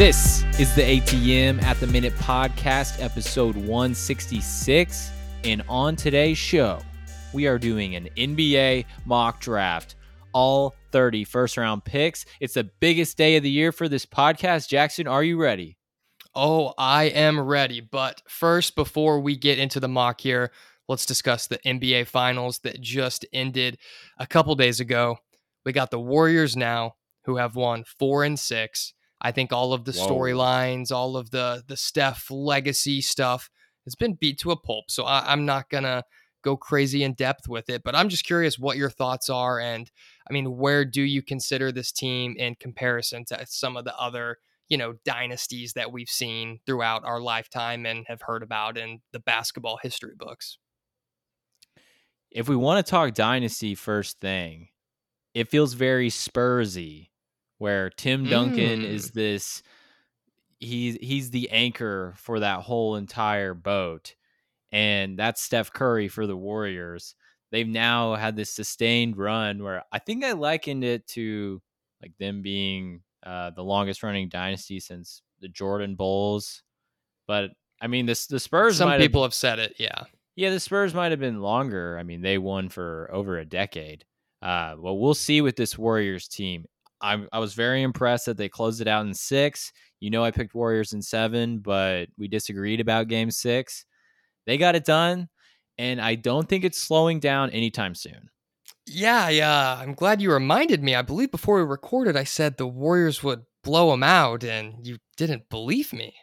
This is the ATM at the Minute podcast, episode 166. And on today's show, we are doing an NBA mock draft. All 30 first round picks. It's the biggest day of the year for this podcast. Jackson, are you ready? Oh, I am ready. But first, before we get into the mock here, let's discuss the NBA finals that just ended a couple days ago. We got the Warriors now, who have won four and six. I think all of the storylines, all of the the Steph legacy stuff has been beat to a pulp. So I, I'm not gonna go crazy in depth with it, but I'm just curious what your thoughts are. And I mean, where do you consider this team in comparison to some of the other, you know, dynasties that we've seen throughout our lifetime and have heard about in the basketball history books? If we want to talk dynasty first thing, it feels very Spursy where Tim Duncan mm. is this he's he's the anchor for that whole entire boat. And that's Steph Curry for the Warriors. They've now had this sustained run where I think I likened it to like them being uh, the longest running dynasty since the Jordan Bulls. But I mean, this the Spurs. Some people have, have said it. Yeah, yeah, the Spurs might have been longer. I mean, they won for over a decade. Uh, well, we'll see with this Warriors team. I, I was very impressed that they closed it out in six. You know, I picked Warriors in seven, but we disagreed about game six. They got it done, and I don't think it's slowing down anytime soon. Yeah, yeah. I'm glad you reminded me. I believe before we recorded, I said the Warriors would blow them out, and you didn't believe me.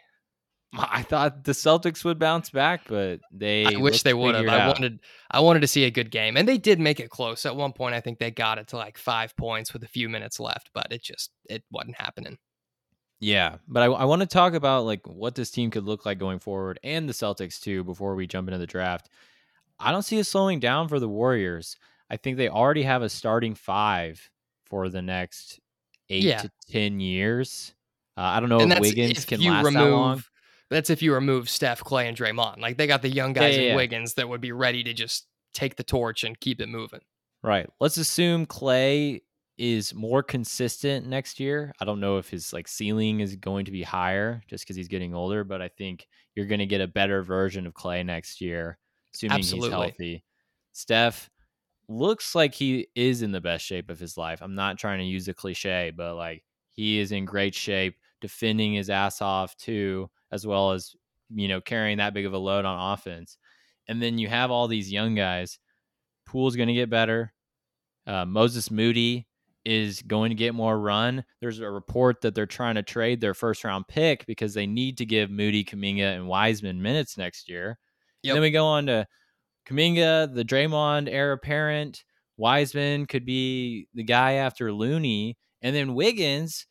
I thought the Celtics would bounce back, but they. I wish they would have. I wanted, I wanted to see a good game, and they did make it close. At one point, I think they got it to like five points with a few minutes left, but it just it wasn't happening. Yeah, but I, I want to talk about like what this team could look like going forward, and the Celtics too. Before we jump into the draft, I don't see a slowing down for the Warriors. I think they already have a starting five for the next eight yeah. to ten years. Uh, I don't know and if Wiggins if can last remove, that long. That's if you remove Steph, Clay, and Draymond. Like they got the young guys yeah, yeah, in Wiggins that would be ready to just take the torch and keep it moving. Right. Let's assume Clay is more consistent next year. I don't know if his like ceiling is going to be higher just because he's getting older, but I think you're going to get a better version of Clay next year, assuming Absolutely. he's healthy. Steph looks like he is in the best shape of his life. I'm not trying to use a cliche, but like he is in great shape, defending his ass off too as well as you know carrying that big of a load on offense. And then you have all these young guys. Poole's going to get better. Uh, Moses Moody is going to get more run. There's a report that they're trying to trade their first round pick because they need to give Moody, Kuminga, and Wiseman minutes next year. Yep. Then we go on to Kuminga, the Draymond heir apparent. Wiseman could be the guy after Looney. And then Wiggins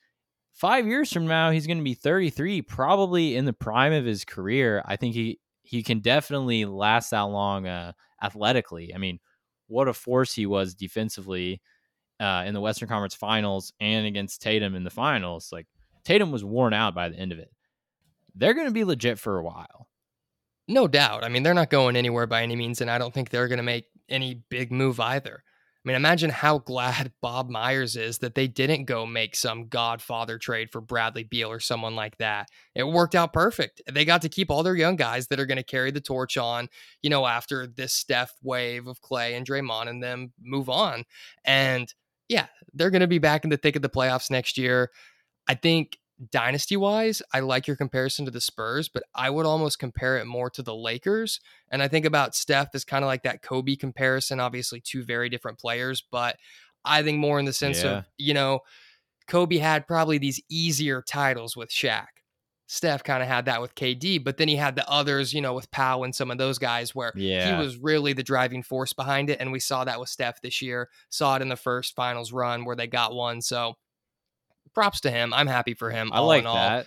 five years from now, he's going to be 33, probably in the prime of his career. I think he he can definitely last that long uh, athletically. I mean, what a force he was defensively uh, in the Western Conference Finals and against Tatum in the finals. Like Tatum was worn out by the end of it. They're going to be legit for a while. No doubt. I mean, they're not going anywhere by any means, and I don't think they're going to make any big move either. I mean, imagine how glad Bob Myers is that they didn't go make some Godfather trade for Bradley Beal or someone like that. It worked out perfect. They got to keep all their young guys that are going to carry the torch on, you know, after this Steph wave of Clay and Draymond and them move on. And yeah, they're going to be back in the thick of the playoffs next year. I think dynasty wise, I like your comparison to the Spurs, but I would almost compare it more to the Lakers. And I think about Steph as kind of like that Kobe comparison, obviously, two very different players, but I think more in the sense yeah. of, you know, Kobe had probably these easier titles with Shaq. Steph kind of had that with KD, but then he had the others, you know, with Pau and some of those guys where yeah. he was really the driving force behind it. And we saw that with Steph this year, saw it in the first finals run where they got one. So props to him. I'm happy for him. I like that.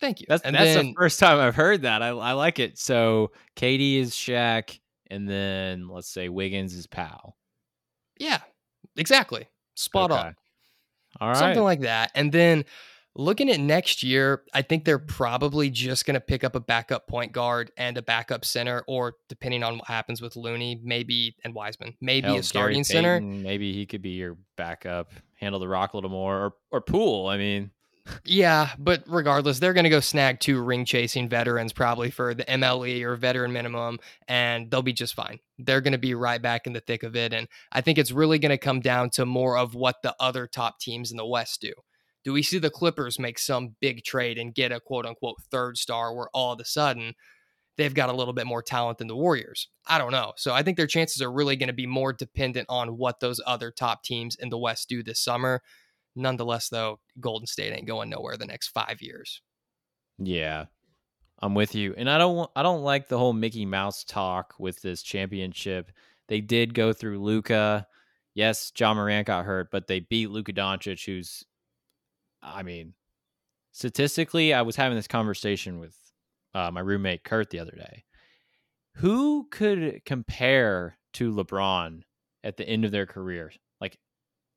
Thank you. That's, and that's then, the first time I've heard that. I, I like it. So KD is Shaq, and then let's say Wiggins is Pau. Yeah, exactly. Spot okay. on. All right. Something like that. And then looking at next year, I think they're probably just going to pick up a backup point guard and a backup center, or depending on what happens with Looney, maybe and Wiseman, maybe Hell, a starting Gary center. Maybe he could be your backup handle the rock a little more, or or Poole. I mean, Yeah, but regardless, they're going to go snag two ring chasing veterans probably for the MLE or veteran minimum, and they'll be just fine. They're going to be right back in the thick of it. And I think it's really going to come down to more of what the other top teams in the West do. Do we see the Clippers make some big trade and get a quote unquote third star where all of a sudden they've got a little bit more talent than the Warriors? I don't know. So I think their chances are really going to be more dependent on what those other top teams in the West do this summer Nonetheless, though, Golden State ain't going nowhere the next five years. Yeah, I'm with you, and I don't I don't like the whole Mickey Mouse talk with this championship. They did go through Luka. Yes, Ja Morant got hurt, but they beat Luka Doncic, who's, I mean, statistically, I was having this conversation with uh, my roommate Kurt the other day. Who could compare to LeBron at the end of their career? Like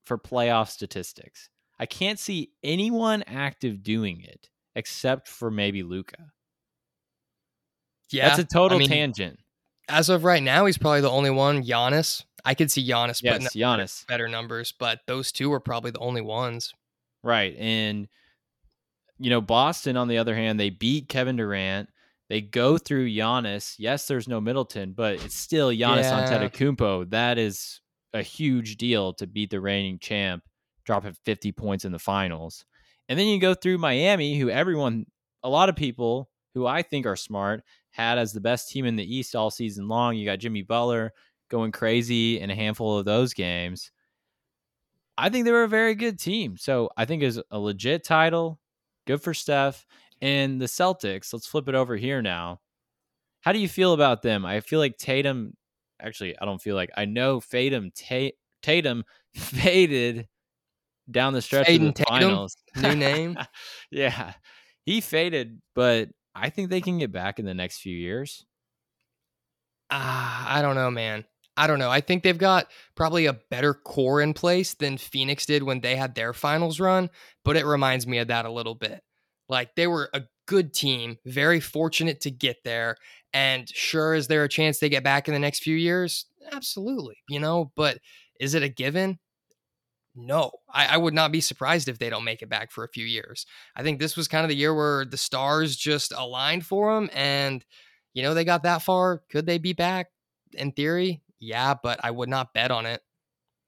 for playoff statistics. I can't see anyone active doing it except for maybe Luka. Yeah, that's a total I mean, tangent. As of right now, he's probably the only one. Giannis, I could see Giannis yes, Giannis. better numbers, but those two are probably the only ones. Right, and you know Boston, on the other hand, they beat Kevin Durant. They go through Giannis. Yes, there's no Middleton, but it's still Giannis yeah. Antetokounmpo. That is a huge deal to beat the reigning champ, dropping 50 points in the finals. And then you go through Miami, who everyone, a lot of people who I think are smart, had as the best team in the East all season long. You got Jimmy Butler going crazy in a handful of those games. I think they were a very good team. So I think it's a legit title. Good for Steph. And the Celtics, let's flip it over here now. How do you feel about them? I feel like Tatum actually, I don't feel like I know Tatum Tatum faded down the stretch Faden of the Tatum, finals. New name, yeah, he faded, but I think they can get back in the next few years. Ah, uh, I don't know, man. I don't know. I think they've got probably a better core in place than Phoenix did when they had their finals run, but it reminds me of that a little bit. Like they were a good team, very fortunate to get there. And sure, is there a chance they get back in the next few years? Absolutely, you know, but is it a given? No, I, I, would not be surprised if they don't make it back for a few years. I think this was kind of the year where the stars just aligned for them, and you know they got that far. Could they be back? In theory, yeah, but I would not bet on it.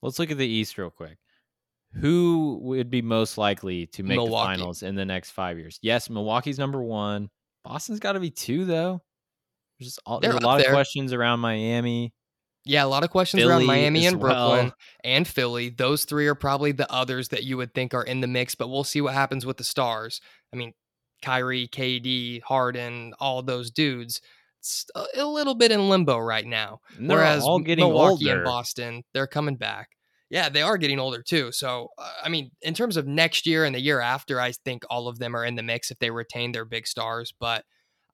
Let's look at the East real quick who would be most likely to make Milwaukee. the finals in the next five years? Yes, Milwaukee's number one. Boston's got to be two, though. There's, just all, there's a lot there. of questions around Miami. Yeah, a lot of questions Philly around Miami and Brooklyn well. and Philly. Those three are probably the others that you would think are in the mix, but we'll see what happens with the stars. I mean, Kyrie, KD, Harden, all those dudes. It's a little bit in limbo right now. Whereas Milwaukee older. and Boston, they're coming back. Yeah, they are getting older too. So, uh, I mean, in terms of next year and the year after, I think all of them are in the mix if they retain their big stars. But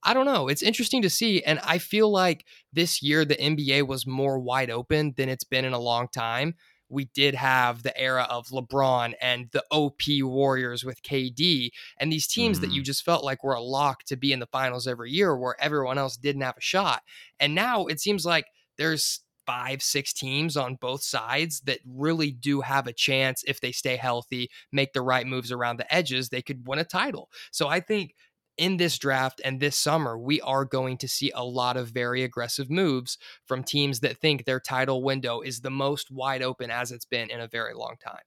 I don't know. It's interesting to see. And I feel like this year the NBA was more wide open than it's been in a long time. We did have the era of LeBron and the OP Warriors with KD and these teams mm-hmm. that you mm-hmm. just felt like were a lock to be in the finals every year where everyone else didn't have a shot. And now it seems like there's five, six teams on both sides that really do have a chance if they stay healthy, make the right moves around the edges, they could win a title. So I think in this draft and this summer, we are going to see a lot of very aggressive moves from teams that think their title window is the most wide open as it's been in a very long time.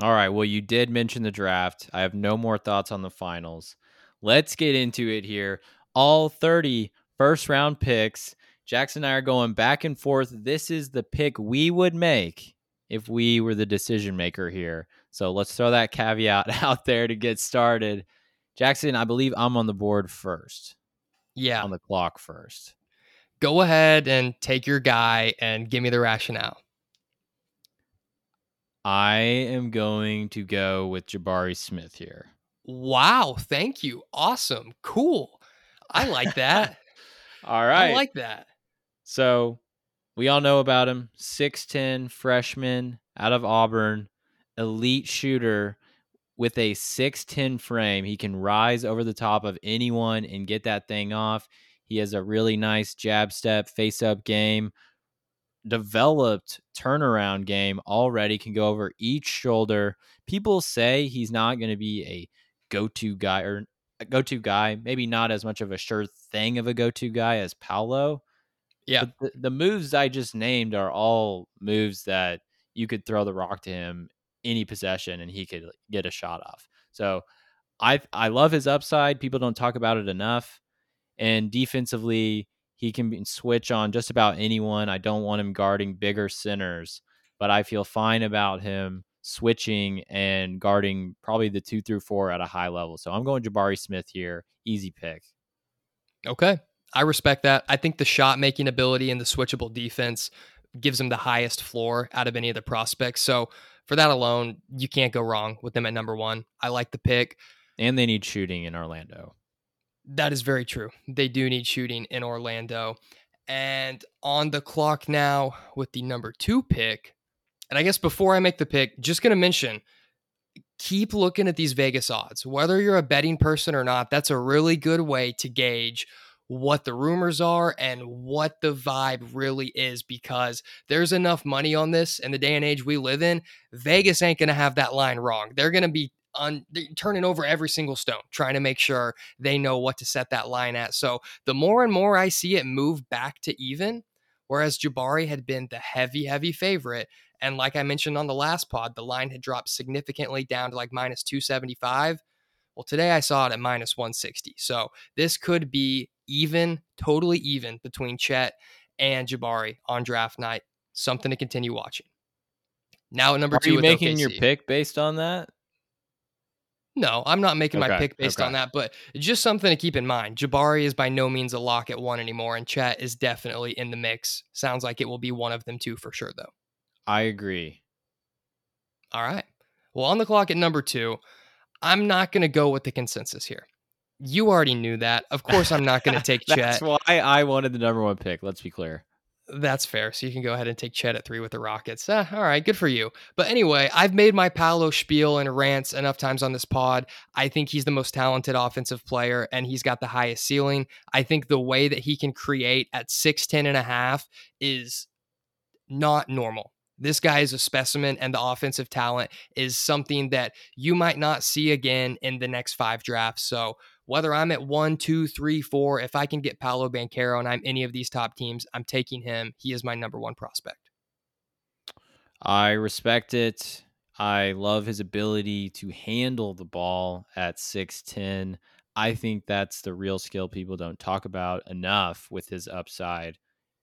All right. Well, you did mention the draft. I have no more thoughts on the finals. Let's get into it here. All 30 first round picks Jackson and I are going back and forth. This is the pick we would make if we were the decision maker here. So let's throw that caveat out there to get started. Jackson, I believe I'm on the board first. Yeah. On the clock first. Go ahead and take your guy and give me the rationale. I am going to go with Jabari Smith here. Wow. Thank you. Awesome. Cool. I like that. All right. I like that. So we all know about him 6'10 freshman out of Auburn, elite shooter with a 6'10 frame. He can rise over the top of anyone and get that thing off. He has a really nice jab step, face up game. developed turnaround game already, can go over each shoulder. People say he's not going to be a go to guy or a go to guy, maybe not as much of a sure thing of a go to guy as Paolo. Yeah. But the, the moves I just named are all moves that you could throw the rock to him any possession and he could get a shot off. So I I love his upside. People don't talk about it enough. And defensively, he can switch on just about anyone. I don't want him guarding bigger centers, but I feel fine about him switching and guarding probably the two through four at a high level. So I'm going Jabari Smith here. Easy pick. Okay. I respect that. I think the shot making ability and the switchable defense gives him the highest floor out of any of the prospects. So for that alone, you can't go wrong with them at number one. I like the pick. And they need shooting in Orlando. That is very true. They do need shooting in Orlando. And on the clock now with the number two pick. And I guess before I make the pick, just going to mention keep looking at these Vegas odds. Whether you're a betting person or not, that's a really good way to gauge what the rumors are and what the vibe really is because there's enough money on this in the day and age we live in. Vegas ain't going to have that line wrong. They're going to be on turning over every single stone, trying to make sure they know what to set that line at. So the more and more I see it move back to even, whereas Jabari had been the heavy, heavy favorite. And like I mentioned on the last pod, the line had dropped significantly down to like minus 275. Well, today I saw it at minus 160. So this could be even, totally even between Chet and Jabari on draft night. Something to continue watching. Now at number Are two, you making OKC. your pick based on that? No, I'm not making Okay, my pick based okay. on that, but just something to keep in mind. Jabari is by no means a lock at one anymore, and Chet is definitely in the mix. Sounds like it will be one of them two for sure, though. I agree. All right. Well, on the clock at number two, I'm not going to go with the consensus here. You already knew that. Of course, I'm not going to take Chet. That's why I wanted the number one pick. Let's be clear. That's fair. So you can go ahead and take Chet at three with the Rockets. Ah, all right, good for you. But anyway, I've made my Paolo spiel and rants enough times on this pod. I think he's the most talented offensive player and he's got the highest ceiling. I think the way that he can create at 6'10 and a half is not normal. This guy is a specimen, and the offensive talent is something that you might not see again in the next five drafts. So, whether I'm at one, two, three, four, if I can get Paolo Banchero and I'm any of these top teams, I'm taking him. He is my number one prospect. I respect it. I love his ability to handle the ball at 6'10. I think that's the real skill people don't talk about enough with his upside.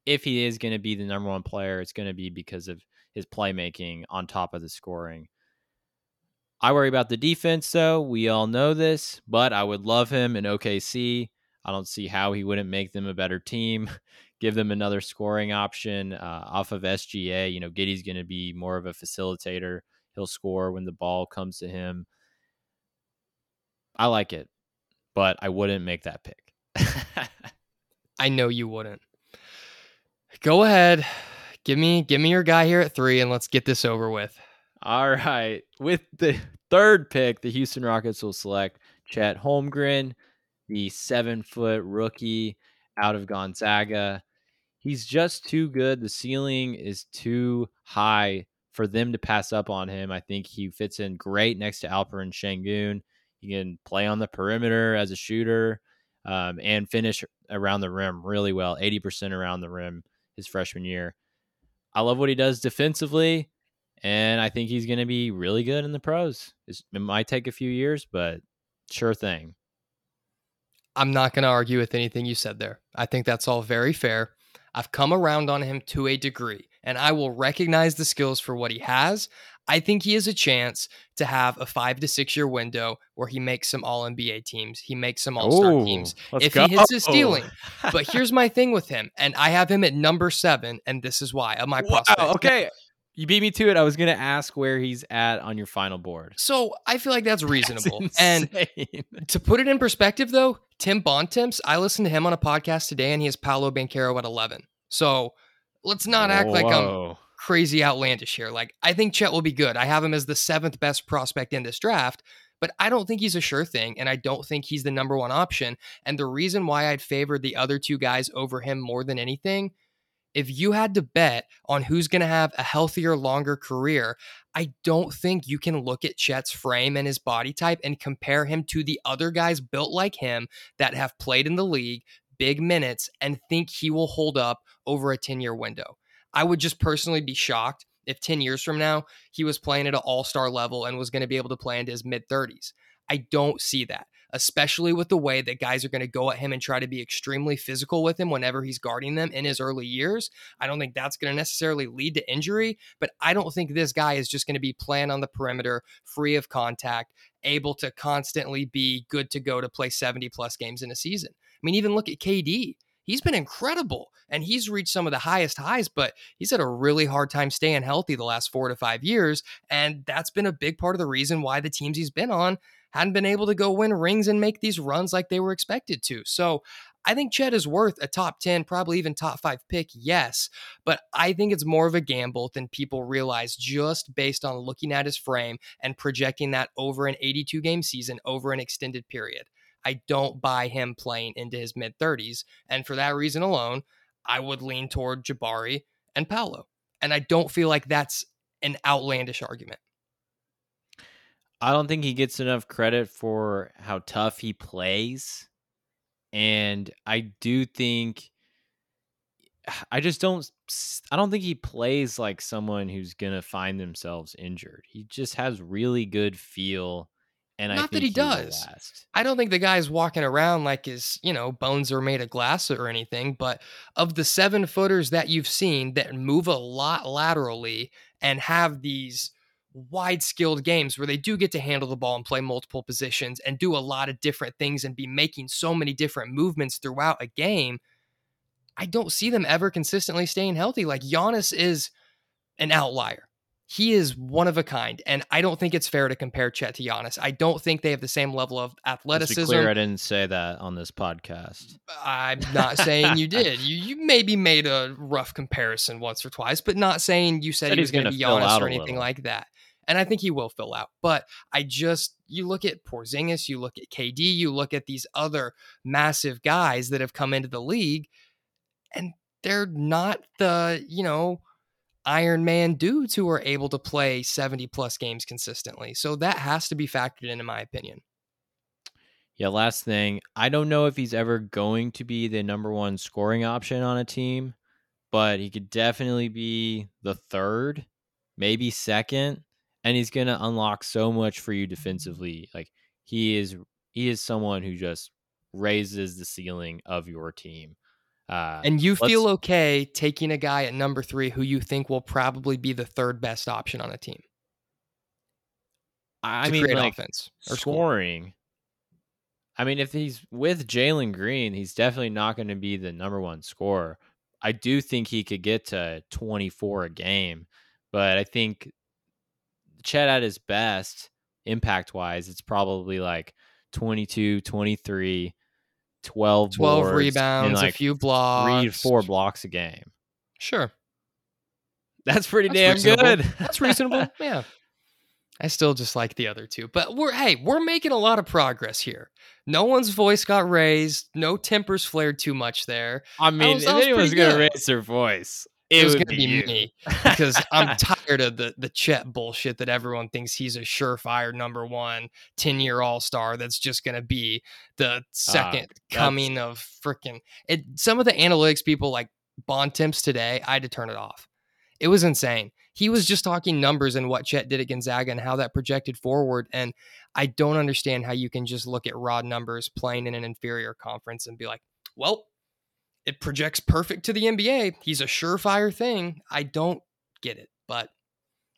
If he is going to be the number one player, it's going to be because of his playmaking on top of the scoring. I worry about the defense, though. We all know this, but I would love him in OKC. I don't see how he wouldn't make them a better team, give them another scoring option uh, off of SGA. You know, Giddey's going to be more of a facilitator. He'll score when the ball comes to him. I like it, but I wouldn't make that pick. I know you wouldn't. Go ahead. Give me give me your guy here at 3 and let's get this over with. All right. With the third pick, the Houston Rockets will select Chet Holmgren, the seven foot rookie out of Gonzaga. He's just too good. The ceiling is too high for them to pass up on him. I think he fits in great next to Alperen Sengun. He can play on the perimeter as a shooter um, and finish around the rim really well 80% around the rim his freshman year. I love what he does defensively and I think he's going to be really good in the pros. It's, it might take a few years, but sure thing. I'm not going to argue with anything you said there. I think that's all very fair. I've come around on him to a degree, and I will recognize the skills for what he has. I think he has a chance to have a five to six year window where he makes some All NBA teams. He makes some All Star teams if go. he hits his ceiling. But here's my thing with him, and I have him at number seven, and this is why of my wow, prospects. okay. You beat me to it. I was going to ask where he's at on your final board. So I feel like that's reasonable. That's and to put it in perspective, though, Tim Bontemps, I listened to him on a podcast today, and he has Paolo Banchero at 11. So let's not act like I'm crazy outlandish here. Like, I think Chet will be good. I have him as the seventh best prospect in this draft, but I don't think he's a sure thing, and I don't think he's the number one option. And the reason why I'd favor the other two guys over him more than anything if you had to bet on who's going to have a healthier, longer career, I don't think you can look at Chet's frame and his body type and compare him to the other guys built like him that have played in the league big minutes and think he will hold up over a 10 year window. I would just personally be shocked if 10 years from now he was playing at an all star level and was going to be able to play into his mid 30s. I don't see that, especially with the way that guys are going to go at him and try to be extremely physical with him whenever he's guarding them in his early years. I don't think that's going to necessarily lead to injury, but I don't think this guy is just going to be playing on the perimeter, free of contact, able to constantly be good to go to play 70 plus games in a season. I mean, even look at KD he's been incredible and he's reached some of the highest highs, but he's had a really hard time staying healthy the last four to five years. And that's been a big part of the reason why the teams he's been on hadn't been able to go win rings and make these runs like they were expected to. So I think Chet is worth a top 10, probably even top five pick, yes. But I think it's more of a gamble than people realize just based on looking at his frame and projecting that over an 82 game season over an extended period. I don't buy him playing into his mid 30s. And for that reason alone, I would lean toward Jabari and Paolo. And I don't feel like that's an outlandish argument. I don't think he gets enough credit for how tough he plays. And I do think I just don't I don't think he plays like someone who's going to find themselves injured. He just has really good feel and Not that he, he does. I don't think the guy's walking around like his, you know, bones are made of glass or anything. But of the seven footers that you've seen that move a lot laterally and have these wide skilled games where they do get to handle the ball and play multiple positions and do a lot of different things and be making so many different movements throughout a game, I don't see them ever consistently staying healthy. Like Giannis is an outlier he is one of a kind, and I don't think it's fair to compare Chet to Giannis. I don't think they have the same level of athleticism. Let's clear, I didn't say that on this podcast. I'm not saying you did. You you maybe made a rough comparison once or twice, but not saying you said, said he was going to be Giannis or anything like that. And I think he will fill out. But I just you look at Porzingis, you look at KD, you look at these other massive guys that have come into the league, and they're not the you know Iron Man dudes who are able to play 70 plus games consistently. So that has to be factored in, in my opinion. Yeah, last thing. I don't know if he's ever going to be the number one scoring option on a team, but he could definitely be the third, maybe second. And he's gonna unlock so much for you defensively. Like he is he is someone who just raises the ceiling of your team. Uh, and you feel okay taking a guy at number three who you think will probably be the third best option on a team. I mean, like offense or scoring. I mean, if he's with Jalen Green, he's definitely not going to be the number one scorer. I do think he could get to 24 a game, but I think Chet at his best, impact wise, it's probably like 22, 23 12, 12 rebounds, like a few blocks, three to four blocks a game. Sure. That's pretty That's damn reasonable. good. That's reasonable. yeah. I still just like the other two. But we're hey, we're making a lot of progress here. No one's voice got raised. No tempers flared too much there. I mean, if anyone's gonna raise their voice, it, it was going to be, be me because I'm tired of the the Chet bullshit that everyone thinks he's a surefire number one 10 year all star that's just going to be the ah, second uh, coming of freaking it. Some of the analytics people like Bontemps today, I had to turn it off. It was insane. He was just talking numbers and what Chet did at Gonzaga and how that projected forward. And I don't understand how you can just look at raw numbers playing in an inferior conference and be like, well, it projects perfect to the NBA. He's a surefire thing. I don't get it, but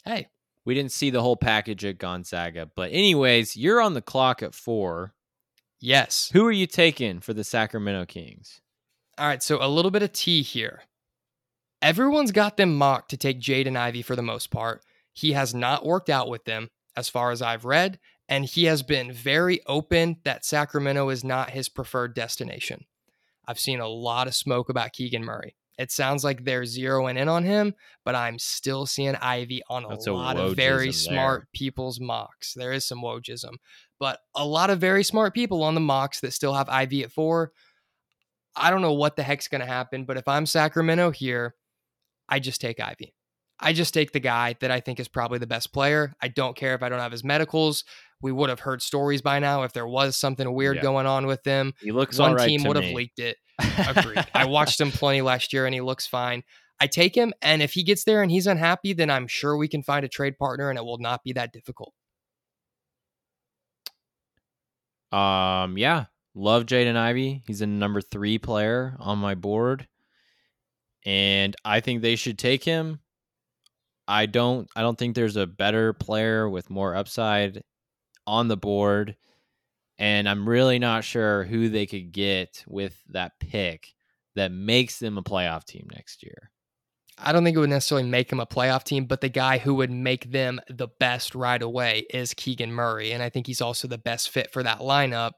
hey. We didn't see the whole package at Gonzaga. But, anyways, you're on the clock at four. Yes. Who are you taking for the Sacramento Kings? All right. So, a little bit of tea here. Everyone's got them mocked to take Jaden Ivy for the most part. He has not worked out with them, as far as I've read. And he has been very open that Sacramento is not his preferred destination. I've seen a lot of smoke about Keegan Murray. It sounds like they're zeroing in on him, but I'm still seeing Ivy on a That's lot a of very smart there. people's mocks. There is some wojism, but a lot of very smart people on the mocks that still have Ivy at four. I don't know what the heck's going to happen, but if I'm Sacramento here, I just take Ivy. I just take the guy that I think is probably the best player. I don't care if I don't have his medicals. We would have heard stories by now if there was something weird Yeah. going on with them. He looks One right team would have leaked it. Agreed. I watched him plenty last year and he looks fine. I take him, and if he gets there and he's unhappy, then I'm sure we can find a trade partner and it will not be that difficult. Um, yeah, love Jaden Ivy. He's a number three player on my board, and I think they should take him. I don't. I don't think there's a better player with more upside on the board, and I'm really not sure who they could get with that pick that makes them a playoff team next year. I don't think it would necessarily make him a playoff team, but the guy who would make them the best right away is Keegan Murray. And I think he's also the best fit for that lineup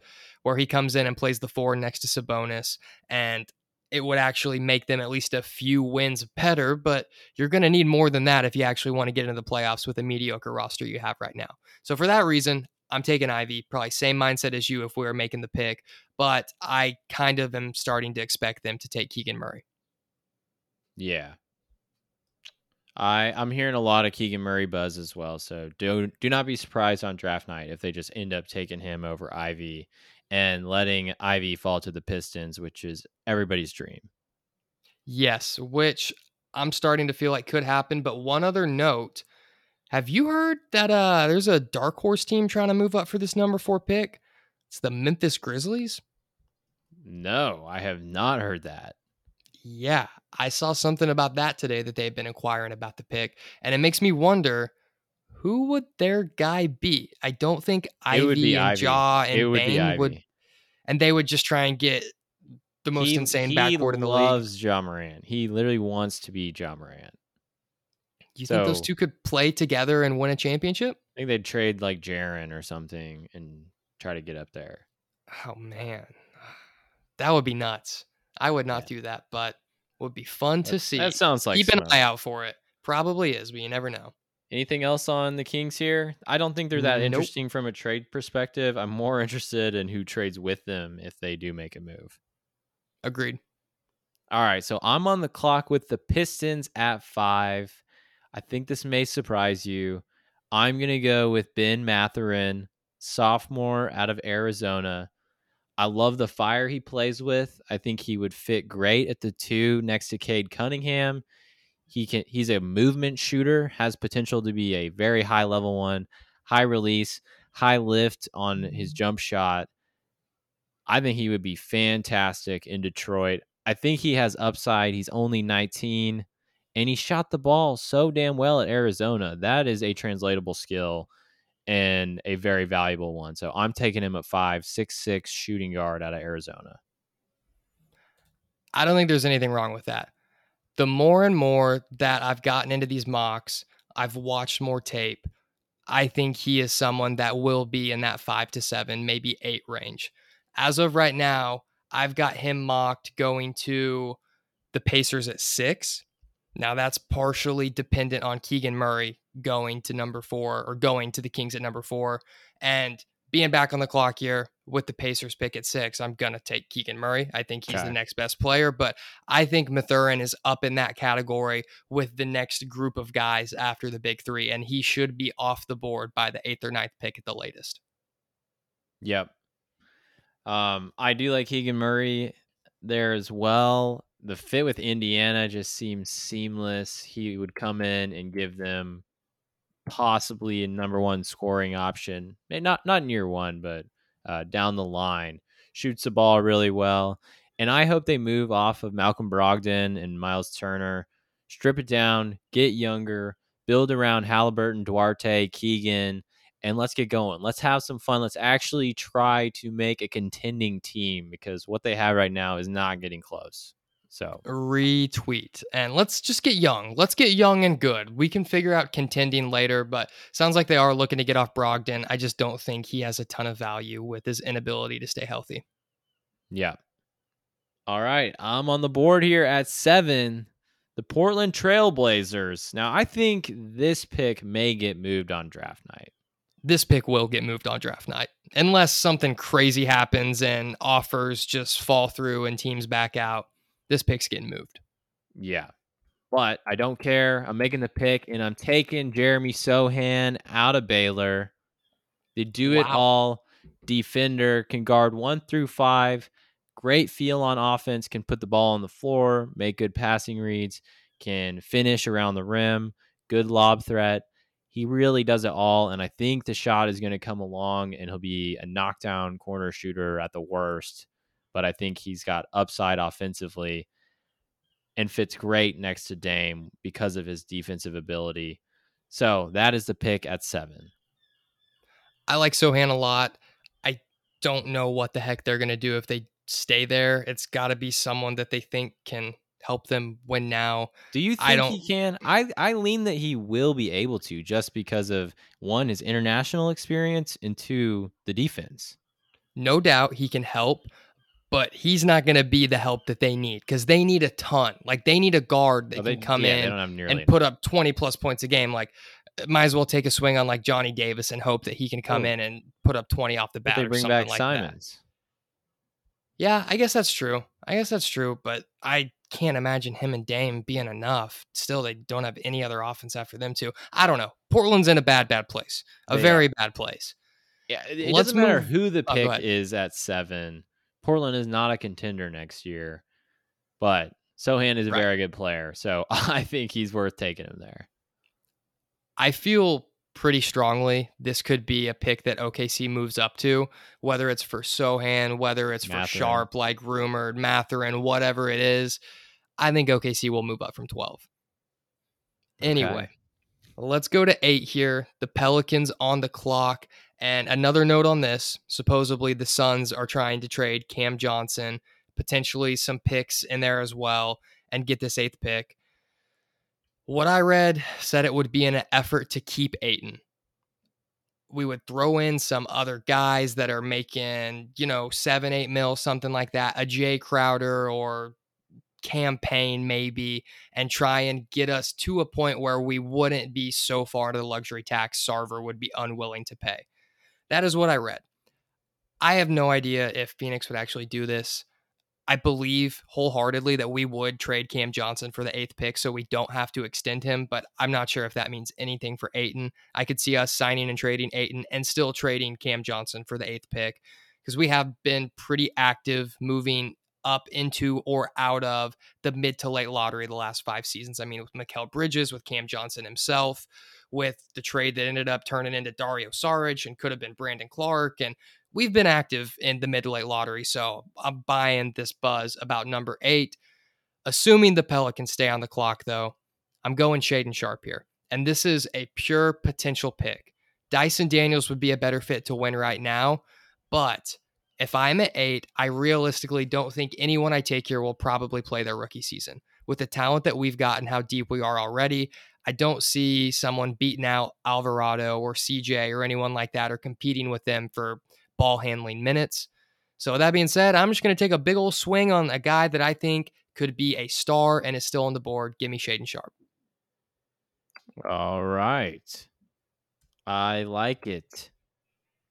where he comes in and plays the four next to Sabonis. And it would actually make them at least a few wins better, but you're going to need more than that if you actually want to get into the playoffs with a mediocre roster you have right now. So for that reason, I'm taking Ivy, probably same mindset as you if we were making the pick, but I kind of am starting to expect them to take Keegan Murray. Yeah. I I'm hearing a lot of Keegan Murray buzz as well, so do do not be surprised on draft night if they just end up taking him over Ivy and letting Ivy fall to the Pistons, which is everybody's dream. Yes, which I'm starting to feel like could happen. But one other note have you heard that uh, there's a dark horse team trying to move up for this number four pick? It's the Memphis Grizzlies. No, I have not heard that. Yeah, I saw something about that today that they've been inquiring about the pick. And it makes me wonder who would their guy be? I don't think It Ivy and Ivy. Jaw it and would Bane would, and they would just try and get the most he, insane he backcourt in the league. loves Ja Morant. He literally wants to be Ja Morant. You think those two could play together and win a championship? I think they'd trade like Jaren or something and try to get up there. Oh man, that would be nuts. I would not do that, but would be fun to see. That sounds like Keep an eye out for it. Probably is, but you never know. Anything else on the Kings here? I don't think they're that Nope. interesting from a trade perspective. I'm more interested in who trades with them if they do make a move. Agreed. All right, so I'm on the clock with the Pistons at five. I think this may surprise you. I'm going to go with Ben Mathurin, sophomore out of Arizona. I love the fire he plays with. I think he would fit great at the two next to Cade Cunningham. He can he's a movement shooter, has potential to be a very high level one, high release, high lift on his jump shot. I think he would be fantastic in Detroit. I think he has upside. He's only 19 and he shot the ball so damn well at Arizona. That is a translatable skill and a very valuable one. So I'm taking him at five, six, six shooting guard out of Arizona. I don't think there's anything wrong with that. The more and more that I've gotten into these mocks, I've watched more tape. I think he is someone that will be in that five to seven, maybe eight range. As of right now, I've got him mocked going to the Pacers at six. Now that's partially dependent on Keegan Murray going to number four or going to the Kings at number four. And being back on the clock here with the Pacers pick at six, I'm going to take Keegan Murray. I think he's Okay. the next best player, but I think Mathurin is up in that category with the next group of guys after the big three, and he should be off the board by the eighth or ninth pick at the latest. Yep. Um, I do like Keegan Murray there as well. The fit with Indiana just seems seamless. He would come in and give them possibly a number one scoring option. Not not in year one, but uh, down the line. Shoots the ball really well. And I hope they move off of Malcolm Brogdon and Miles Turner. Strip it down, get younger, build around Haliburton, Duarte, Keegan, and let's get going. Let's have some fun. Let's actually try to make a contending team because what they have right now is not getting close. So Retweet. And let's just get young. Let's get young and good. We can figure out contending later, but sounds like they are looking to get off Brogdon. I just don't think he has a ton of value with his inability to stay healthy. Yeah. All right. I'm on the board here at seven. The Portland Trailblazers. Now, I think this pick may get moved on draft night. this pick will get moved on draft night unless something crazy happens and offers just fall through and teams back out. This pick's getting moved. Yeah. But I don't care. I'm making the pick, and I'm taking Jeremy Sochan out of Baylor. They do it Wow. all. Defender can guard one through five. Great feel on offense. Can put the ball on the floor. Make good passing reads. Can finish around the rim. Good lob threat. He really does it all, and I think the shot is going to come along, and he'll be a knockdown corner shooter at the worst. But I think he's got upside offensively and fits great next to Dame because of his defensive ability. So that is the pick at seven. I like Sochan a lot. I don't know what the heck they're going to do if they stay there. It's got to be someone that they think can help them win now. Do you I think don't- he can? I I lean that he will be able to just because of one his international experience and two the defense. No doubt he can help, but he's not going to be the help that they need because they need a ton. Like they need a guard that So they can come yeah, in and enough. put up 20 plus points a game. Like uh, might as well take a swing on like Johnny Davis and hope that he can come Oh. in and put up 20 off the But bat they or bring something back like that. Yeah, I guess that's true. I guess that's true, but I can't imagine him and Dame being enough. Still, they don't have any other offense after them too. I don't know. Portland's in a bad, bad place. A They very bad place. Yeah, it, it doesn't matter move- who the Oh, pick ahead. is at seven. Portland is not a contender next year, but Sochan is a Right. very good player, so I think he's worth taking him there. I feel pretty strongly this could be a pick that OKC moves up to, whether it's for Sochan, whether it's for Sharpe, like rumored, Mathurin, whatever it is. I think OKC will move up from 12. Anyway, let's go to eight here. The Pelicans on the clock. And another note on this supposedly, the Suns are trying to trade Cam Johnson, potentially some picks in there as well, and get this eighth pick. What I read said it would be in an effort to keep Ayton. We would throw in some other guys that are making, you know, seven, eight mil, something like that, a Jae Crowder or Cam Payne maybe, and try and get us to a point where we wouldn't be so far to the luxury tax Sarver would be unwilling to pay. That is what I read. I have no idea if Phoenix would actually do this. I believe wholeheartedly that we would trade Cam Johnson for the eighth pick so we don't have to extend him, but I'm not sure if that means anything for Ayton. I could see us signing and trading Ayton and still trading Cam Johnson for the eighth pick because we have been pretty active moving up into or out of the mid to late lottery the last five seasons. I mean, with Mikal Bridges, with Cam Johnson himself, with the trade that ended up turning into Dario Saric and could have been Brandon Clarke. And we've been active in the mid late lottery. So I'm buying this buzz about number eight. Assuming the Pelicans stay on the clock, though, I'm going Shaedon Sharpe here. And this is a pure potential pick. Dyson Daniels would be a better fit to win right now. But if I'm at eight, I realistically don't think anyone I take here will probably play their rookie season. With the talent that we've got and how deep we are already, I don't see someone beating out Alvarado or CJ or anyone like that or competing with them for ball handling minutes. So, with that being said, I'm just going to take a big old swing on a guy that I think could be a star and is still on the board. Give me Shaedon Sharpe. All right. I like it.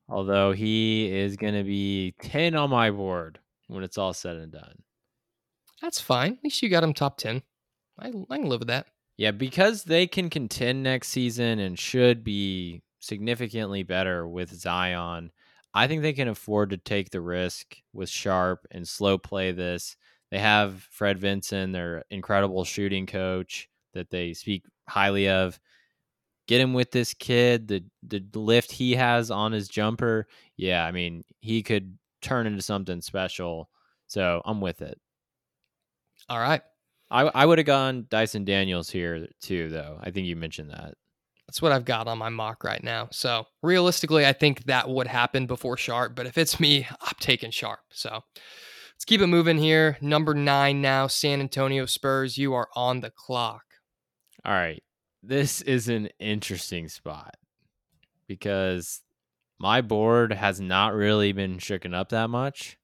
Although he is going to be 10 on my board when it's all said and done. That's fine. At least you got him top 10. I, I can live with that. Yeah, because they can contend next season and should be significantly better with Zion. I think they can afford to take the risk with Sharpe and slow play this. They have Fred Vinson, their incredible shooting coach that they speak highly of. Get him with this kid, the the lift he has on his jumper. Yeah, I mean, he could turn into something special. So I'm with it. All right. I I would have gone Dyson Daniels here too, though. I think you mentioned that. That's what I've got on my mock right now. So realistically, I think that would happen before Sharpe. But if it's me, I'm taking Sharpe. So let's keep it moving here. Number nine now, San Antonio Spurs. You are on the clock. All right. This is an interesting spot because my board has not really been shooken up that much.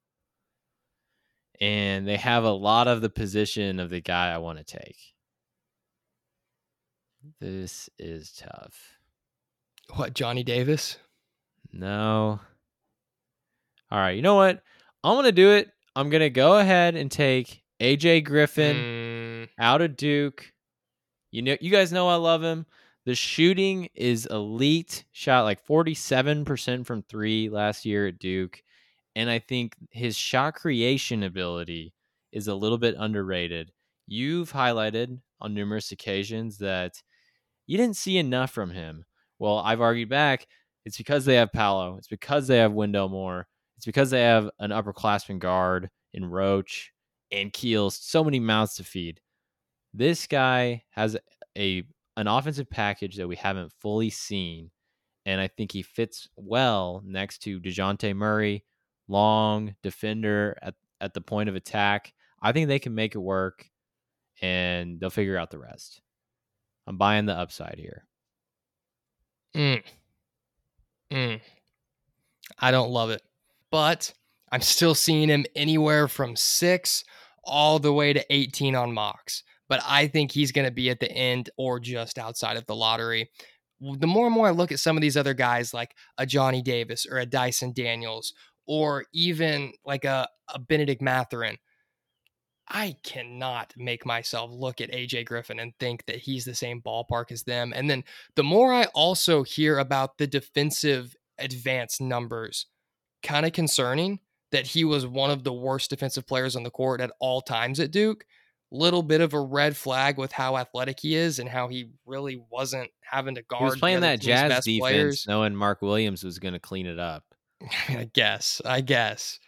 And they have a lot of the position of the guy I want to take. This is tough. What, Johnny Davis? No. All right. You know what? I'm going to do it. I'm going to go ahead and take AJ Griffin Mm, out of Duke You know, you guys know I love him. The shooting is elite. Shot like 47% from three last year at Duke. And I think his shot creation ability is a little bit underrated. You've highlighted on numerous occasions that you didn't see enough from him. Well, I've argued back. It's because they have Paolo. It's because they have Wendell Moore. It's because they have an upperclassman guard in Roach and Keels. So many mouths to feed. This guy has a an offensive package that we haven't fully seen, and I think he fits well next to Dejounte Murray, long defender at at the point of attack. I think they can make it work, and they'll figure out the rest. I'm buying the upside here. Mm. Mm. I don't love it, but I'm still seeing him anywhere from six all the way to 18 on mocks. But I think he's going to be at the end or just outside of the lottery. The more and more I look at some of these other guys, like a Johnny Davis or a Dyson Daniels, or even like a, a Bennedict Mathurin, I cannot make myself look at AJ Griffin and think that he's the same ballpark as them. And then the more I also hear about the defensive advanced numbers, kind of concerning that he was one of the worst defensive players on the court at all times at Duke. Little bit of a red flag with how athletic he is and how he really wasn't having to guard. He was playing that Jazz defense, players. knowing Mark Williams was going to clean it up. I guess. I guess.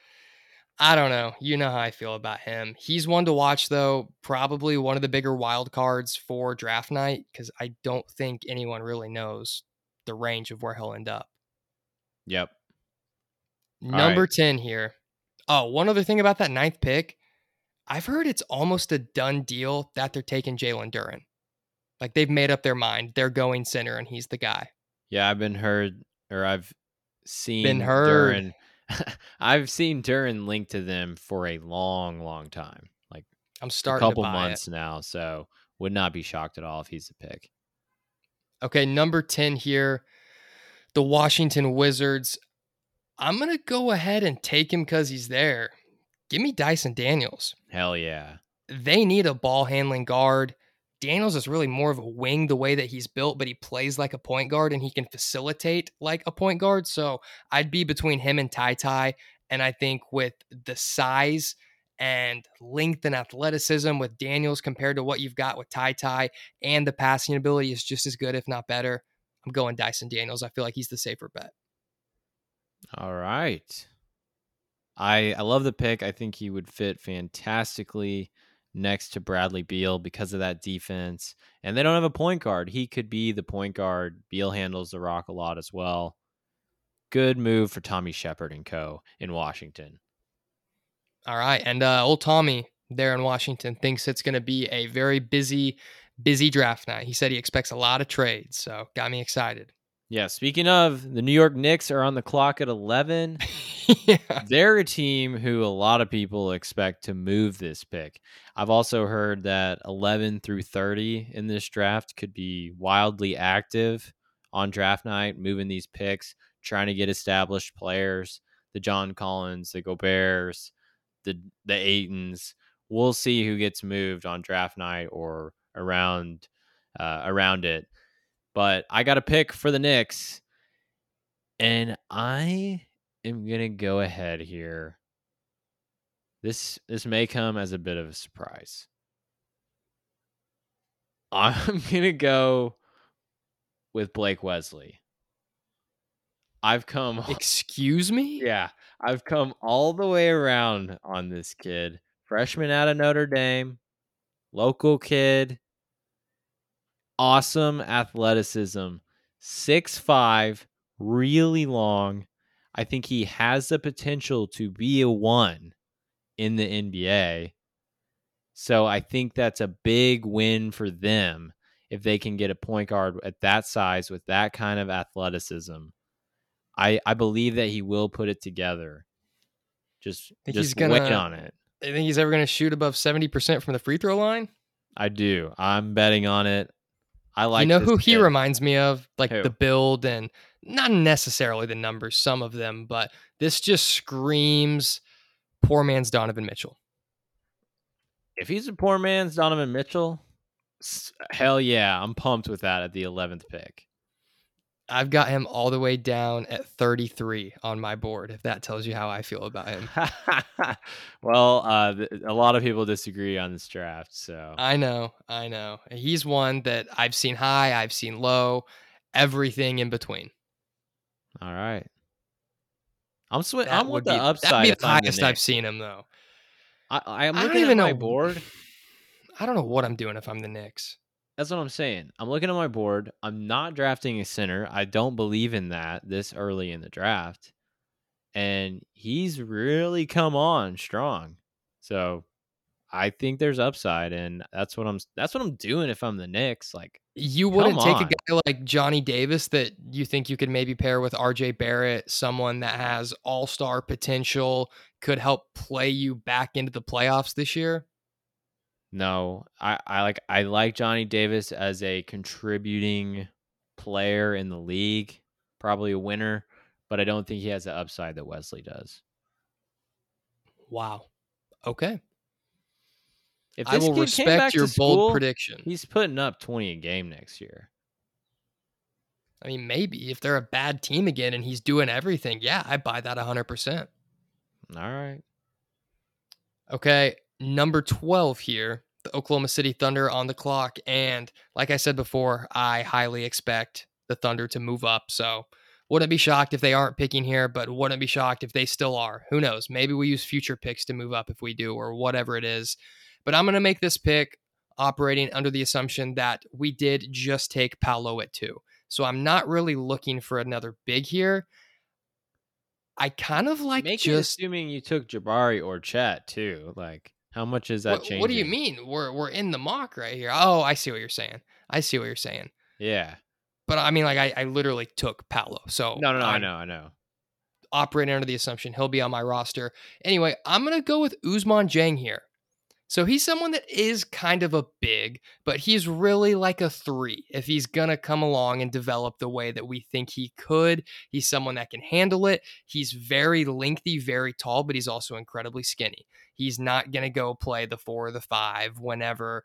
I don't know. You know how I feel about him. He's one to watch, though. Probably one of the bigger wild cards for draft night because I don't think anyone really knows the range of where he'll end up. Yep. Number right. 10 here. Oh, one other thing about that ninth pick. I've heard it's almost a done deal that they're taking Jalen Duren. Like they've made up their mind. They're going center and he's the guy. Yeah, I've been heard or I've seen been heard. Duren I've seen Duren linked to them for a long, long time. Like I'm starting a couple months it. now, so would not be shocked at all if he's the pick. Okay, number 10 here. The Washington Wizards. I'm going to go ahead and take him because he's there. Give me Dyson Daniels. Hell yeah. They need a ball handling guard. Daniels is really more of a wing the way that he's built, but he plays like a point guard and he can facilitate like a point guard. So I'd be between him and Ty Ty. And I think with the size and length and athleticism with Daniels compared to what you've got with Ty Ty and the passing ability is just as good, if not better. I'm going Dyson Daniels. I feel like he's the safer bet. All right. I I love the pick. I think he would fit fantastically next to Bradley Beal because of that defense. And they don't have a point guard. He could be the point guard. Beal handles the rock a lot as well. Good move for Tommy Sheppard and co. in Washington. All right. And uh, old Tommy there in Washington thinks it's going to be a very busy, busy draft night. He said he expects a lot of trades. So got me excited. Yeah, speaking of, the New York Knicks are on the clock at 11. yeah. They're a team who a lot of people expect to move this pick. I've also heard that 11 through 30 in this draft could be wildly active on draft night, moving these picks, trying to get established players, the John Collins, the Goberts, the the Aytons. We'll see who gets moved on draft night or around uh, around it. But I got a pick for the Knicks, and I am gonna go ahead here. This this may come as a bit of a surprise. I'm gonna go with Blake Wesley. I've come. Excuse me? Yeah, I've come all the way around on this kid. Freshman out of Notre Dame, local kid, awesome athleticism, six five, really long. I think he has the potential to be a one in the NBA. So I think that's a big win for them if they can get a point guard at that size with that kind of athleticism. I I believe that he will put it together. Just just gonna, wait on it. I think he's ever going to shoot above 70% from the free throw line? I do. I'm betting on it. I like. You know who he reminds me of? Like who? the build and not necessarily the numbers, some of them, but this just screams poor man's Donovan Mitchell. If he's a poor man's Donovan Mitchell, Hell yeah, I'm pumped with that at the 11th pick. I've got him all the way down at 33 on my board, if that tells you how I feel about him. well, uh, a lot of people disagree on this draft, so I know, I know. He's one that I've seen high, I've seen low, everything in between. All right. I'm I'm with the upside. That'd be the highest I've seen him though. I, I'm looking I don't even at my know. board. I don't know what I'm doing if I'm the Knicks. That's what I'm saying. I'm looking at my board. I'm not drafting a center. I don't believe in that this early in the draft. And he's really come on strong. So I think there's upside and that's what I'm that's what I'm doing if I'm the Knicks. Like you wouldn't take on. a guy like Johnny Davis that you think you could maybe pair with RJ Barrett, someone that has all-star potential, could help play you back into the playoffs this year? No, I, I like I like Johnny Davis as a contributing player in the league, probably a winner, but I don't think he has the upside that Wesley does. Wow. Okay. If I will respect your bold prediction. He's putting up 20 a game next year. I mean, maybe if they're a bad team again and he's doing everything, yeah, I buy that 100%. All right. Okay, number 12 here the Oklahoma City Thunder on the clock. And like I said before, I highly expect the Thunder to move up. So wouldn't be shocked if they aren't picking here, but wouldn't be shocked if they still are. Who knows? Maybe we use future picks to move up if we do, or whatever it is. But I'm going to make this pick operating under the assumption that we did just take Paolo at two. So I'm not really looking for another big here. I kind of like Make just assuming you took Jabari or Chet too. Like how much is that changing? What do you mean? We're we're in the mock right here. Oh, I see what you're saying. I see what you're saying. Yeah. But I mean, like I, I literally took Paolo. So no, no, no. I'm i know, I know. Operating under the assumption he'll be on my roster. Anyway, I'm gonna go with Ousmane Dieng here. So he's someone that is kind of a big, but he's really like a three. If he's going to come along and develop the way that we think he could, he's someone that can handle it. He's very lengthy, very tall, but he's also incredibly skinny. He's not going to go play the four or the five whenever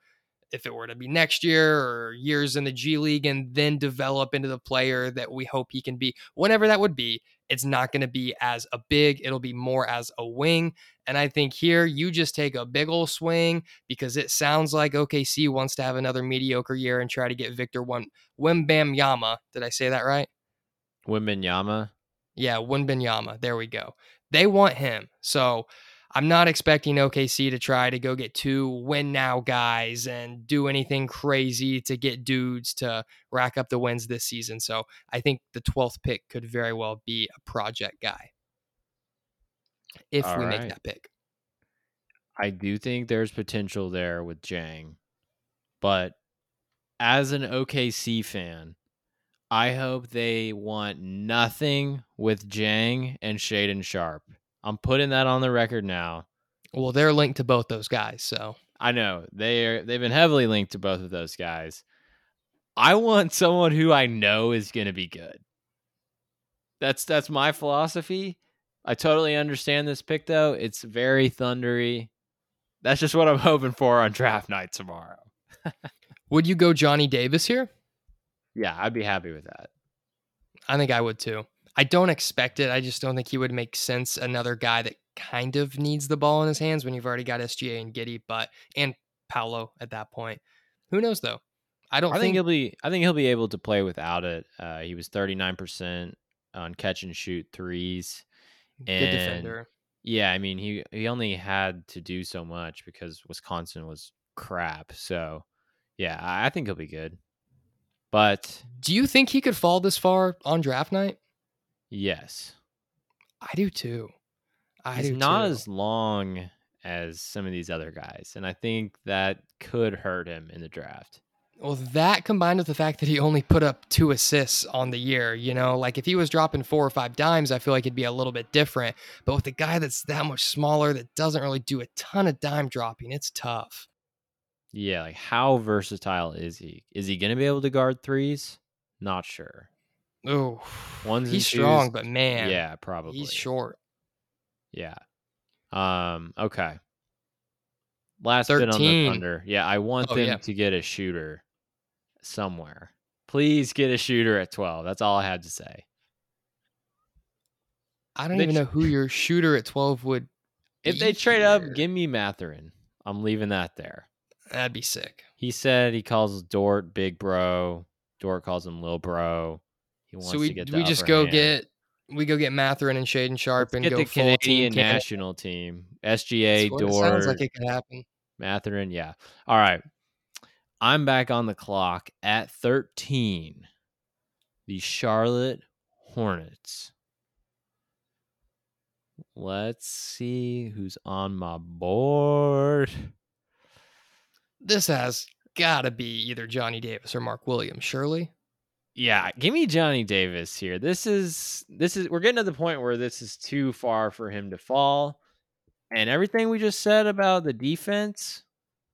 if it were to be next year or years in the G League and then develop into the player that we hope he can be, whenever that would be, it's not going to be as a big, it'll be more as a wing. And I think here you just take a big old swing because it sounds like OKC wants to have another mediocre year and try to get Victor Wembanyama. Did I say that right? Wembanyama? Yeah, Wembanyama. There we go. They want him. So I'm not expecting OKC to try to go get two win now guys and do anything crazy to get dudes to rack up the wins this season. So I think the 12th pick could very well be a project guy if All we right. make that pick. I do think there's potential there with Dieng, but as an OKC fan, I hope they want nothing with Dieng and Shaedon Sharpe. I'm putting that on the record now. Well, they're linked to both those guys, so I know they are. They've been heavily linked to both of those guys. I want someone who I know is going to be good. That's that's my philosophy. I totally understand this pick though. It's very thundery. That's just what I'm hoping for on draft night tomorrow. would you go Johnny Davis here? Yeah, I'd be happy with that. I think I would too. I don't expect it. I just don't think he would make sense. Another guy that kind of needs the ball in his hands when you've already got SGA and Giddey, but and Paolo at that point. Who knows though? I don't. I think, think he'll be. I think he'll be able to play without it. Uh, he was thirty nine percent on catch and shoot threes. Good and defender. Yeah, I mean he he only had to do so much because Wisconsin was crap. So yeah, I think he'll be good. But do you think he could fall this far on draft night? Yes. I do too. I He's do not too. as long as some of these other guys, and I think that could hurt him in the draft. Well, that combined with the fact that he only put up two assists on the year, you know, like if he was dropping four or five dimes, I feel like it'd be a little bit different. But with a guy that's that much smaller, that doesn't really do a ton of dime dropping, it's tough. Yeah, like how versatile is he? Is he going to be able to guard threes? Not sure. Oh, one's he's strong, but man, yeah, probably he's short. Yeah. Um. Okay. Last bit on the Thunder. Yeah, I want Oh, them yeah. to get a shooter somewhere. Please get a shooter at 12. That's all I had to say. I don't They even know who your shooter at 12 would If they trade up, give me Mathurin. I'm leaving that there. That'd be sick. He said he calls Dort Big Bro. Dort calls him Lil Bro. He wants So we to get we just go hand. get we go get Mathurin and Shaedon Sharpe Let's and get go the full Canadian team national team. SGA, That's what it Dort, sounds like it could happen. Mathurin. Yeah. All right. I'm back on the clock at 13. The Charlotte Hornets. Let's see who's on my board. This has got to be either Johnny Davis or Mark Williams, surely. Yeah, give me Johnny Davis here. This is this is we're getting to the point where this is too far for him to fall. And everything we just said about the defense,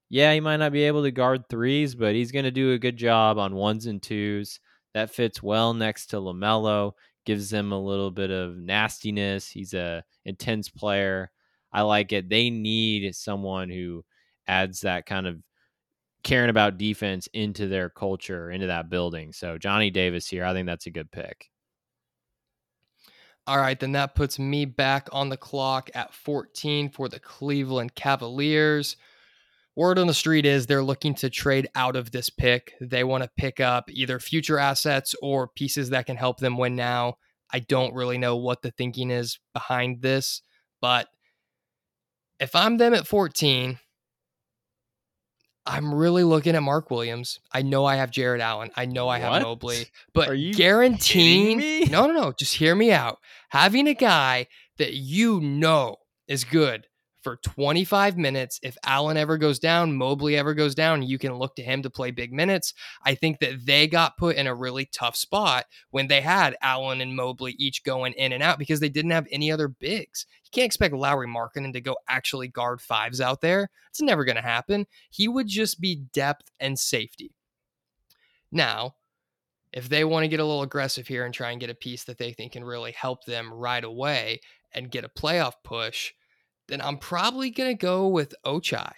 yeah, he might not be able to guard threes, but he's going to do a good job on ones and twos. That fits well next to LaMelo, gives them a little bit of nastiness. He's a intense player. I like it. They need someone who adds that kind of caring about defense into their culture, into that building. So Johnny Davis here, I think that's a good pick. All right, then that puts me back on the clock at 14 for the Cleveland Cavaliers. Word on the street is they're looking to trade out of this pick. They want to pick up either future assets or pieces that can help them win now. I don't really know what the thinking is behind this, but if I'm them at 14, I'm really looking at Mark Williams. I know I have Jarrett Allen. I know I have What? Mobley, but Are you guaranteeing me? no, no, no. Just hear me out. Having a guy that you know is good for 25 minutes. If Allen ever goes down, Mobley ever goes down, you can look to him to play big minutes. I think that they got put in a really tough spot when they had Allen and Mobley each going in and out because they didn't have any other bigs. You can't expect Lauri Markkanen to go actually guard fives out there. It's never going to happen. He would just be depth and safety. Now, if they want to get a little aggressive here and try and get a piece that they think can really help them right away and get a playoff push, then I'm probably going to go with Ochai.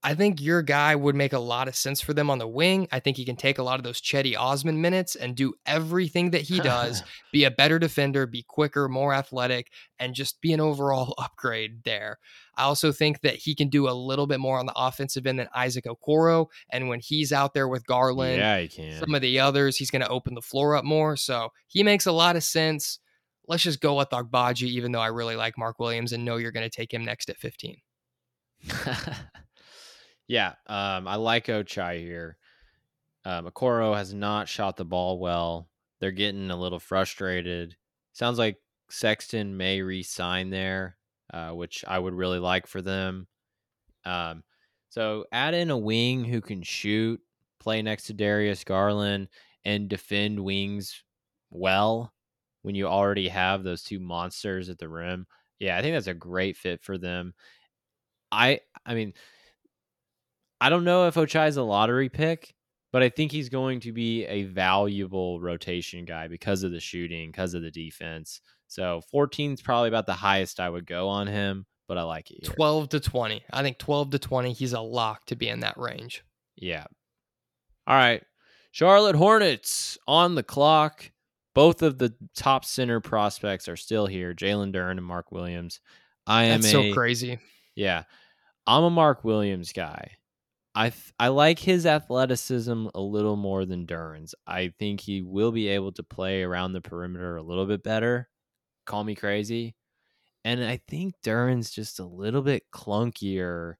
I think your guy would make a lot of sense for them on the wing. I think he can take a lot of those Cedi Osman minutes and do everything that he does, be a better defender, be quicker, more athletic, and just be an overall upgrade there. I also think that he can do a little bit more on the offensive end than Isaac Okoro. And when he's out there with Garland, yeah, he can. some of the others, he's going to open the floor up more. So he makes a lot of sense. Let's just go with Agbaji, even though I really like Mark Williams and know you're going to take him next at 15. yeah, um, I like Ochai here. Um, Okoro has not shot the ball well. They're getting a little frustrated. Sounds like Sexton may re-sign there, uh, which I would really like for them. Um, so add in a wing who can shoot, play next to Darius Garland, and defend wings well when you already have those two monsters at the rim. Yeah, I think that's a great fit for them. I I mean I don't know if Ochai is a lottery pick, but I think he's going to be a valuable rotation guy because of the shooting, because of the defense. So 14 is probably about the highest I would go on him, but I like it here. 12 to 20. I think 12 to 20, he's a lock to be in that range. Yeah. All right. Charlotte Hornets on the clock. Both of the top center prospects are still here Jalen Duren and Mark Williams. I am That's a, so crazy. Yeah. I'm a Mark Williams guy. I th- I like his athleticism a little more than Duren's. I think he will be able to play around the perimeter a little bit better. Call me crazy. And I think Duren's just a little bit clunkier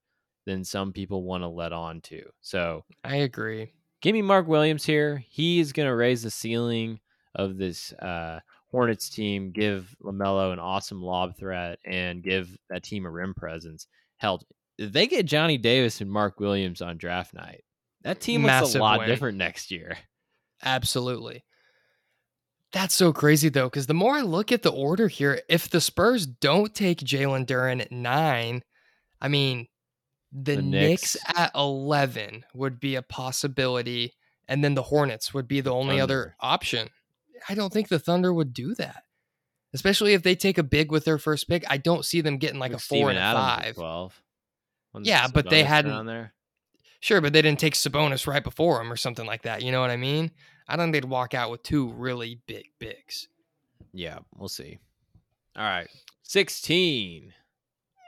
than some people want to let on to. So I agree. give me Mark Williams here. He is going to raise the ceiling of this uh, Hornets team, give LaMelo an awesome lob threat, and give that team a rim presence. Hell, they get Johnny Davis and Mark Williams on draft night, that team looks Massive a lot win. different next year. Absolutely. That's so crazy though, because the more I look at the order here, if the Spurs don't take Jalen Duren at nine, I mean, the, The Knicks. Knicks. at 11 would be a possibility, and then the Hornets would be the only other option. I don't think the Thunder would do that, especially if they take a big with their first pick. I don't see them getting like a four Steven and a Adams five. 12. when Yeah, but they hadn't- there. Sure, but they didn't take Sabonis right before him or something like that. You know what I mean? I don't think they'd walk out with two really big bigs. Yeah, we'll see. All right, sixteen.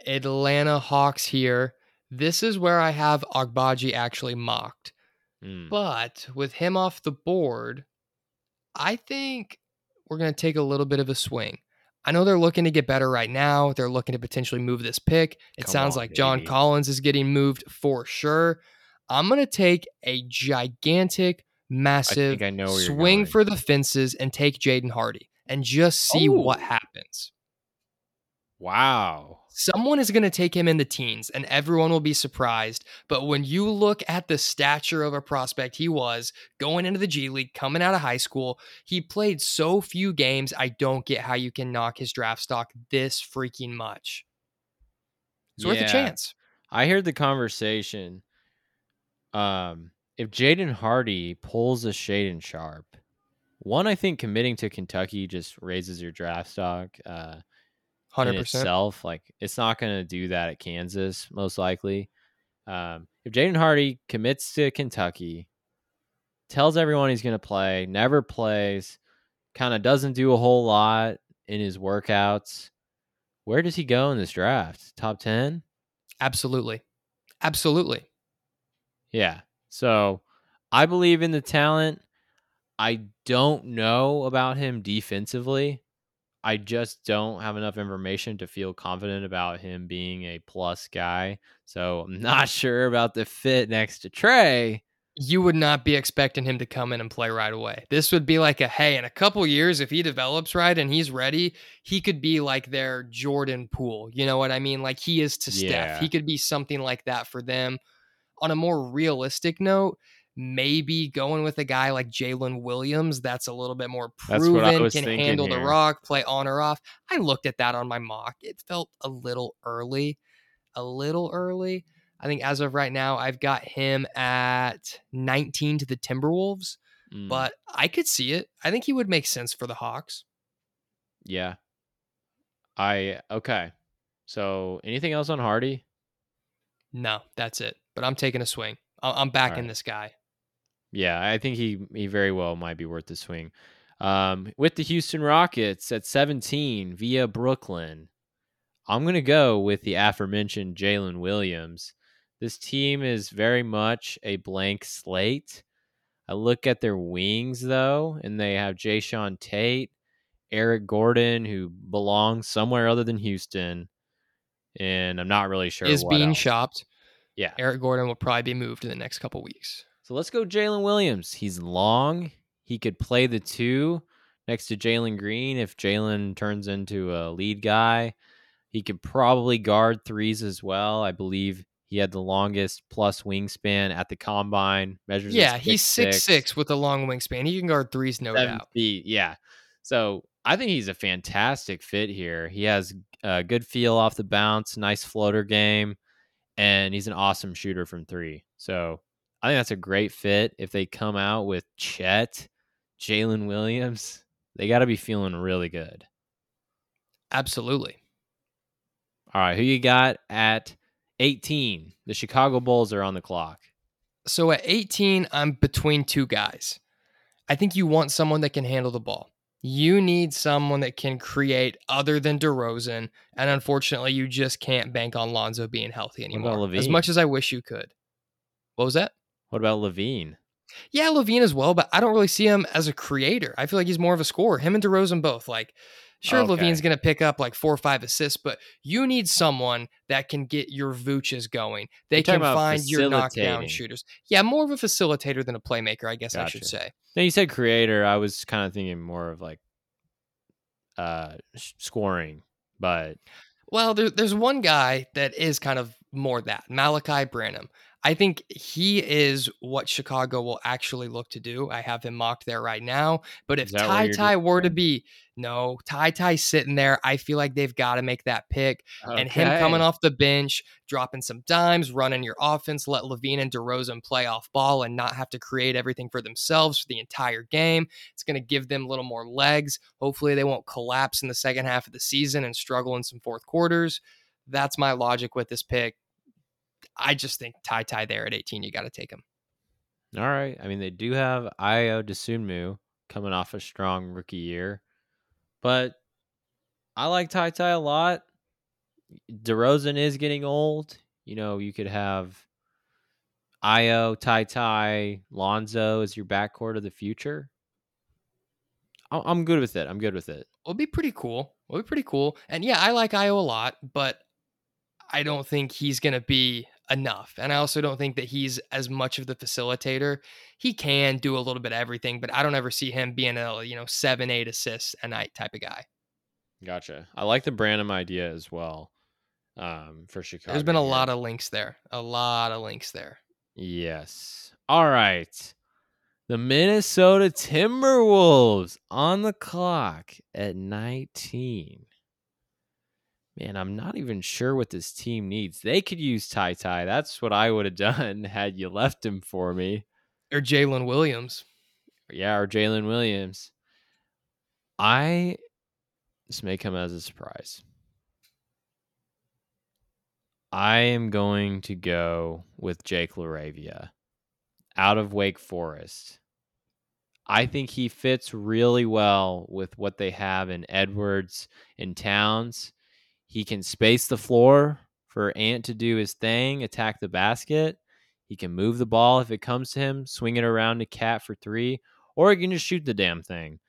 Atlanta Hawks here. This is where I have Agbaji actually mocked. Mm, But with him off the board, I think we're going to take a little bit of a swing. I know they're looking to get better right now. They're looking to potentially move this pick. It Come sounds on, like John. Collins is getting moved for sure. I'm going to take a gigantic, massive I know swing for the fences and take Jaden Hardy and just see what Oh. happens. Wow. Someone is going to take him in the teens and everyone will be surprised. But when you look at the stature of a prospect he was going into the G League, coming out of high school, he played so few games. I don't get how you can knock his draft stock this freaking much. It's worth a chance. I heard the conversation. Um, if Jaden Hardy pulls a Shaedon Sharpe, one, I think committing to Kentucky just raises your draft stock. Uh, 100%. itself, like it's not going to do that at Kansas, most likely. Um, if Jaden Hardy commits to Kentucky, tells everyone he's going to play, never plays, kind of doesn't do a whole lot in his workouts, where does he go in this draft? Top 10? Absolutely. Absolutely. Yeah. So I believe in the talent. I don't know about him defensively. I just don't have enough information to feel confident about him being a plus guy. So I'm not sure about the fit next to Trey. You would not be expecting him to come in and play right away. This would be like a hey, in a couple years, if he develops right and he's ready, he could be like their Jordan Poole. You know what I mean? Like he is to Steph. He could be something like that for them. On a more realistic note, maybe going with a guy like Jalen Williams that's a little bit more That's what I proven, can handle the rock, play on or off. I looked at that on my mock. It felt a little early, a little early. I think as of right now, I've got him at 19 to the Timberwolves, Mm, but I could see it. I think he would make sense for the Hawks. yeah. I okay. So anything else on Hardy? No, that's it. But I'm taking a swing. I'm backing right. this guy. Yeah, I think he he very well might be worth the swing. Um, with the Houston Rockets at 17 via Brooklyn, I'm gonna go with the aforementioned Jalen Williams. This team is very much a blank slate. I look at their wings though, and they have Jae'Sean Tate, Eric Gordon, who belongs somewhere other than Houston, and I'm not really sure Is being else. shopped. Yeah, Eric Gordon will probably be moved in the next couple weeks. So let's go Jalen Williams. He's long. He could play the two next to Jalen Green if Jalen turns into a lead guy. He could probably guard threes as well. I believe he had the longest plus wingspan at the combine. Measures Yeah, at he's six six with a long wingspan. He can guard threes, no doubt. feet. Yeah. So I think he's a fantastic fit here. He has a good feel off the bounce, nice floater game, and he's an awesome shooter from three. So I think that's a great fit. If they come out with Chet, Jalen Williams, they got to be feeling really good. Absolutely. All right, who you got at 18? The Chicago Bulls are on the clock. So at 18, I'm between two guys. I think you want someone that can handle the ball. You need someone that can create other than DeRozan. And unfortunately, you just can't bank on Lonzo being healthy anymore. As much as I wish you could. What was that? What about LaVine? Yeah, LaVine as well, but I don't really see him as a creator. I feel like he's more of a scorer. Him and DeRozan both. Like, sure, Okay. LaVine's going to pick up like four or five assists, but you need someone that can get your Vooches going. They You're can find your knockdown shooters. Yeah, more of a facilitator than a playmaker, I guess I should say. Now you said creator. I was kind of thinking more of like uh scoring, but Well, there, there's one guy that is kind of more that Malaki Branham. I think he is what Chicago will actually look to do. I have him mocked there right now. But if Ty Ty were to be no Ty Ty sitting there, I feel like they've got to make that pick. And him coming off the bench, dropping some dimes, running your offense, let LaVine and DeRozan play off ball and not have to create everything for themselves for the entire game. It's going to give them a little more legs. Hopefully, they won't collapse in the second half of the season and struggle in some fourth quarters. That's my logic with this pick. I just think Ty Ty there at 18, you got to take him. All right. I mean, they do have Ayo Dosunmu coming off a strong rookie year, but I like Ty Ty a lot. DeRozan is getting old. You know, you could have Ayo, Ty Ty, Lonzo as your backcourt of the future. I'm good with it. I'm good with it. It'll be pretty cool. It'll be pretty cool. And yeah, I like Ayo a lot, but I don't think he's going to be enough. And I also don't think that he's as much of the facilitator. He can do a little bit of everything, but I don't ever see him being a, you know, seven, eight assists a night type of guy. Gotcha. I like the Branham idea as well um, for Chicago. There's been a lot of links there. A lot of links there. Yes. All right. The Minnesota Timberwolves on the clock at 19. Man, I'm not even sure what this team needs. They could use Ty Ty. That's what I would have done had you left him for me. Or Jalen Williams. Yeah, or Jalen Williams. I this may come as a surprise. I am going to go with Jake LaRavia out of Wake Forest. I think he fits really well with what they have in Edwards and Towns. He can space the floor for Ant to do his thing, attack the basket. He can move the ball if it comes to him, swing it around to Cat for three, or he can just shoot the damn thing.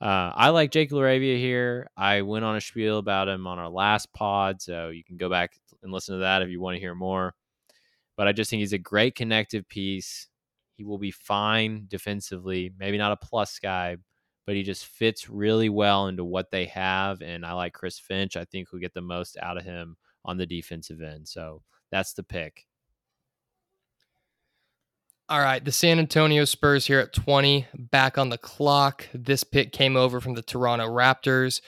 Uh, I like Jake LaRavia here. I went on a spiel about him on our last pod, so you can go back and listen to that if you want to hear more. But I just think he's a great connective piece. He will be fine defensively. Maybe not a plus guy, but he just fits really well into what they have. And I like Chris Finch. I think we'll get the most out of him on the defensive end. So that's the pick. All right, the San Antonio Spurs here at 20, back on the clock. This pick came over from the Toronto Raptors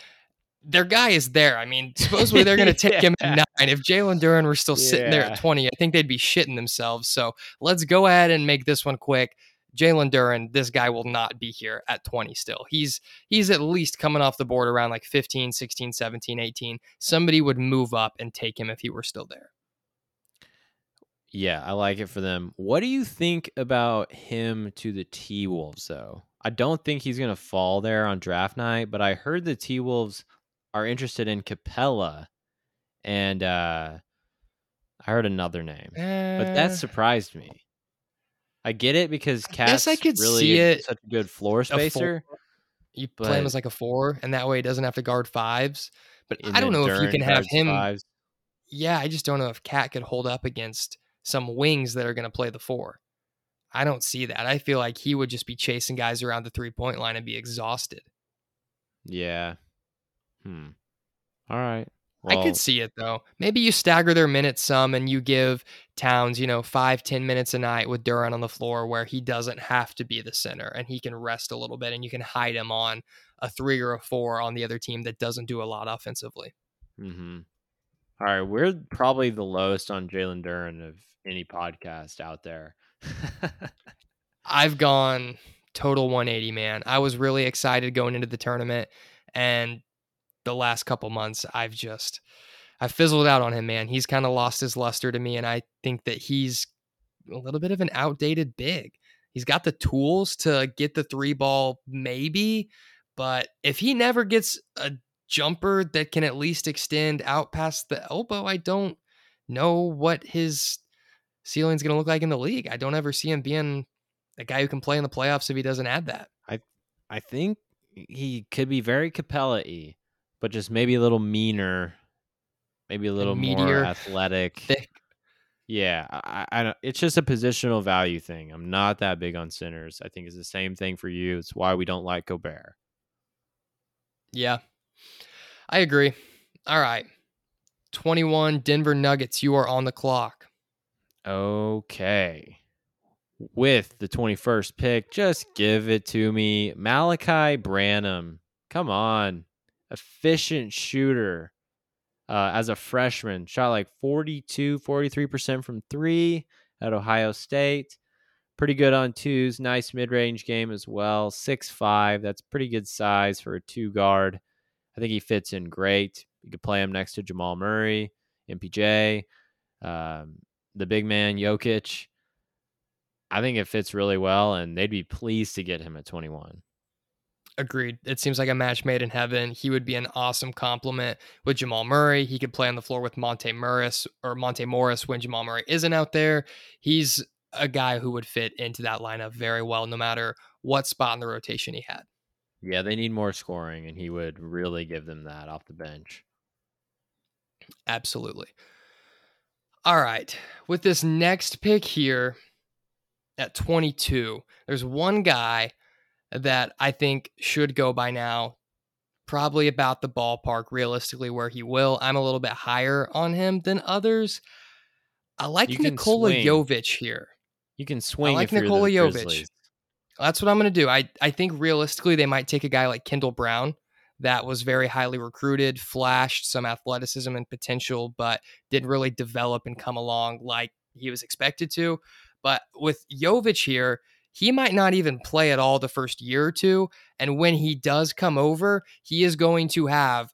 their guy is there. I mean, supposedly they're going to take yeah. him at nine. If Jalen Duren were still sitting yeah. there at 20, I think they'd be shitting themselves. So let's go ahead and make this one quick. Jalen Duren, this guy will not be here at 20 still. He's he's at least coming off the board around like 15, 16, 17, 18. Somebody would move up and take him if he were still there. Yeah, I like it for them. What do you think about him to the T Wolves though? I don't think he's going to fall there on draft night, but I heard the T Wolves are interested in Capela and uh, I heard another name, uh, but that eh. surprised me. I get it because Cat's I I could really see it such a good floor spacer. You play him as like a four, and that way he doesn't have to guard fives. But I don't know if you can have him. Fives. Yeah, I just don't know if Cat could hold up against some wings that are going to play the four. I don't see that. I feel like he would just be chasing guys around the three point line and be exhausted. Yeah, Hmm. All right. Well, I could see it though. Maybe you stagger their minutes some and you give Towns, you know, five, ten minutes a night with Duren on the floor where he doesn't have to be the center and he can rest a little bit and you can hide him on a three or a four on the other team that doesn't do a lot offensively. Mm-hmm. All right. We're probably the lowest on Jalen Duren of any podcast out there. I've gone total 180, man. I was really excited going into the tournament and the last couple months, I've just I fizzled out on him, man. He's kind of lost his luster to me, and I think that he's a little bit of an outdated big. He's got the tools to get the three ball, maybe, but if he never gets a jumper that can at least extend out past the elbow, I don't know what his ceiling's going to look like in the league. I don't ever see him being a guy who can play in the playoffs if he doesn't add that. I I think he could be very Capela y but just maybe a little meaner, maybe a little more athletic. Thick. Yeah, I, I, it's just a positional value thing. I'm not that big on centers. I think it's the same thing for you. It's why we don't like Gobert. Yeah, I agree. All right, 21 Denver Nuggets. You are on the clock. Okay. With the 21st pick, just give it to me. Malaki Branham. Come on efficient shooter uh, as a freshman. Shot like 42, 43% from three at Ohio State. Pretty good on twos. Nice mid range game as well. Six five. That's pretty good size for a two guard. I think he fits in great. You could play him next to Jamal Murray, MPJ. Um, the big man Jokic. I think it fits really well, and they'd be pleased to get him at 21. Agreed. It seems like a match made in heaven. He would be an awesome complement with Jamal Murray. He could play on the floor with Monte Morris or Monte Morris when Jamal Murray isn't out there. He's a guy who would fit into that lineup very well, no matter what spot in the rotation he had. Yeah, they need more scoring, and he would really give them that off the bench. Absolutely. All right. With this next pick here at 22, there's one guy that I think should go by now. Probably about the ballpark, realistically, where he will. I'm a little bit higher on him than others. I like You Nikola swing. Jovic here. You can swing like if you're Nikola Jovic. Grizzlies. That's what I'm going to do. I, I think realistically, they might take a guy like Kendall Brown that was very highly recruited, flashed some athleticism and potential, but didn't really develop and come along like he was expected to. But with Jovic here, he might not even play at all the first year or two. And when he does come over, he is going to have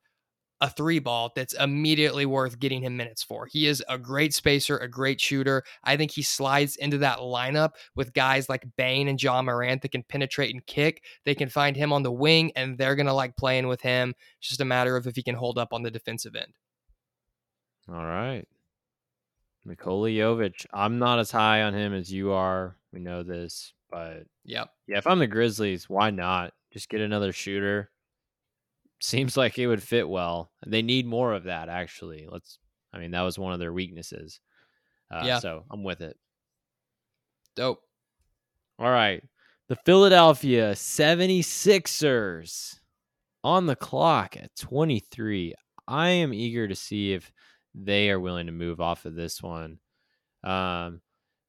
a three ball that's immediately worth getting him minutes for. He is a great spacer, a great shooter. I think he slides into that lineup with guys like Bane and Ja Morant that can penetrate and kick. They can find him on the wing and they're going to like playing with him. It's just a matter of if he can hold up on the defensive end. All right. Nikola Jovic. I'm not as high on him as you are. We know this, but Yep. yeah, if I'm the Grizzlies, why not just get another shooter? Seems like it would fit well. They need more of that, actually. Let's. I mean, that was one of their weaknesses. Uh, Yeah. So I'm with it. Dope. All right. The Philadelphia 76ers on the clock at 23. I am eager to see if they are willing to move off of this one. Um,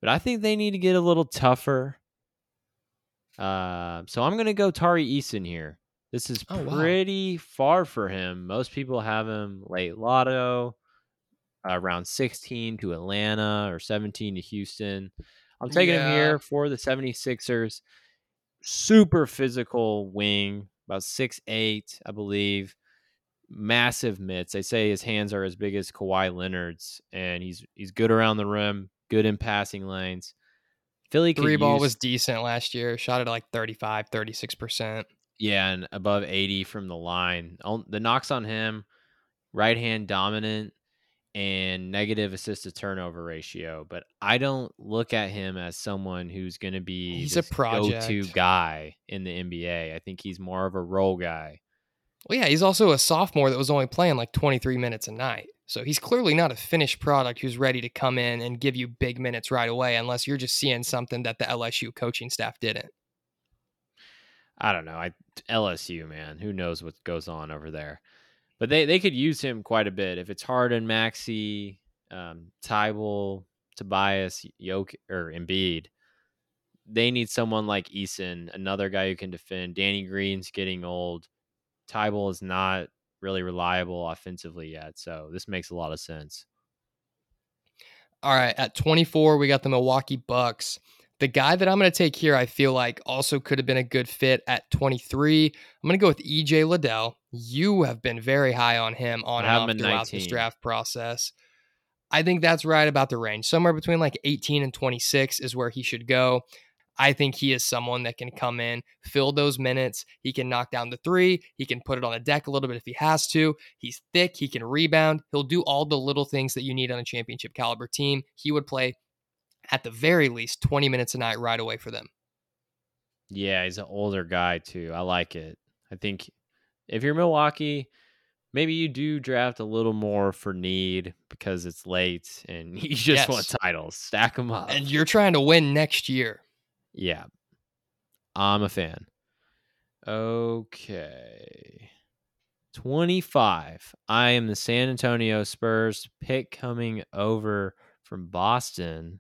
but I think they need to get a little tougher. Uh, so I'm going to go Tari Eason here. This is Oh, wow. pretty far for him. Most people have him late lotto, around 16 to Atlanta or 17 to Houston. I'm taking him here for the 76ers. Super physical wing, about six eight, I believe. Massive mitts. They say his hands are as big as Kawhi Leonard's, and he's he's good around the rim, good in passing lanes. Philly Three ball use- was decent last year. Shot at like 35, 36%. Yeah, and above 80 from the line. The knocks on him, right hand dominant and negative assist to turnover ratio. But I don't look at him as someone who's going to be He's a this go-to project. guy in the NBA. I think he's more of a role guy. Well, yeah, he's also a sophomore that was only playing like 23 minutes a night. So he's clearly not a finished product who's ready to come in and give you big minutes right away, unless you're just seeing something that the LSU coaching staff didn't. I don't know. I LSU man, who knows what goes on over there? But they they could use him quite a bit if it's Harden, Maxey, um, Thybulle, Tobias, Yoke or Embiid. They need someone like Eason, another guy who can defend. Danny Green's getting old. Thybulle is not really reliable offensively yet, so this makes a lot of sense. All right, at 24, we got the Milwaukee Bucks. The guy that I'm going to take here, I feel like also could have been a good fit at 23. I'm going to go with EJ Liddell. You have been very high on him on and off throughout this draft process. I think that's right about the range. Somewhere between like 18 and 26 is where he should go. I think he is someone that can come in, fill those minutes. He can knock down the three. He can put it on the deck a little bit if he has to. He's thick. He can rebound. He'll do all the little things that you need on a championship caliber team. He would play at the very least 20 minutes a night right away for them. Yeah, he's an older guy too. I like it. I think if you're Milwaukee, maybe you do draft a little more for need because it's late and you just want titles. Stack them up. And you're trying to win next year. Yeah. I'm a fan. Okay. 25. I am the San Antonio Spurs pick coming over from Boston.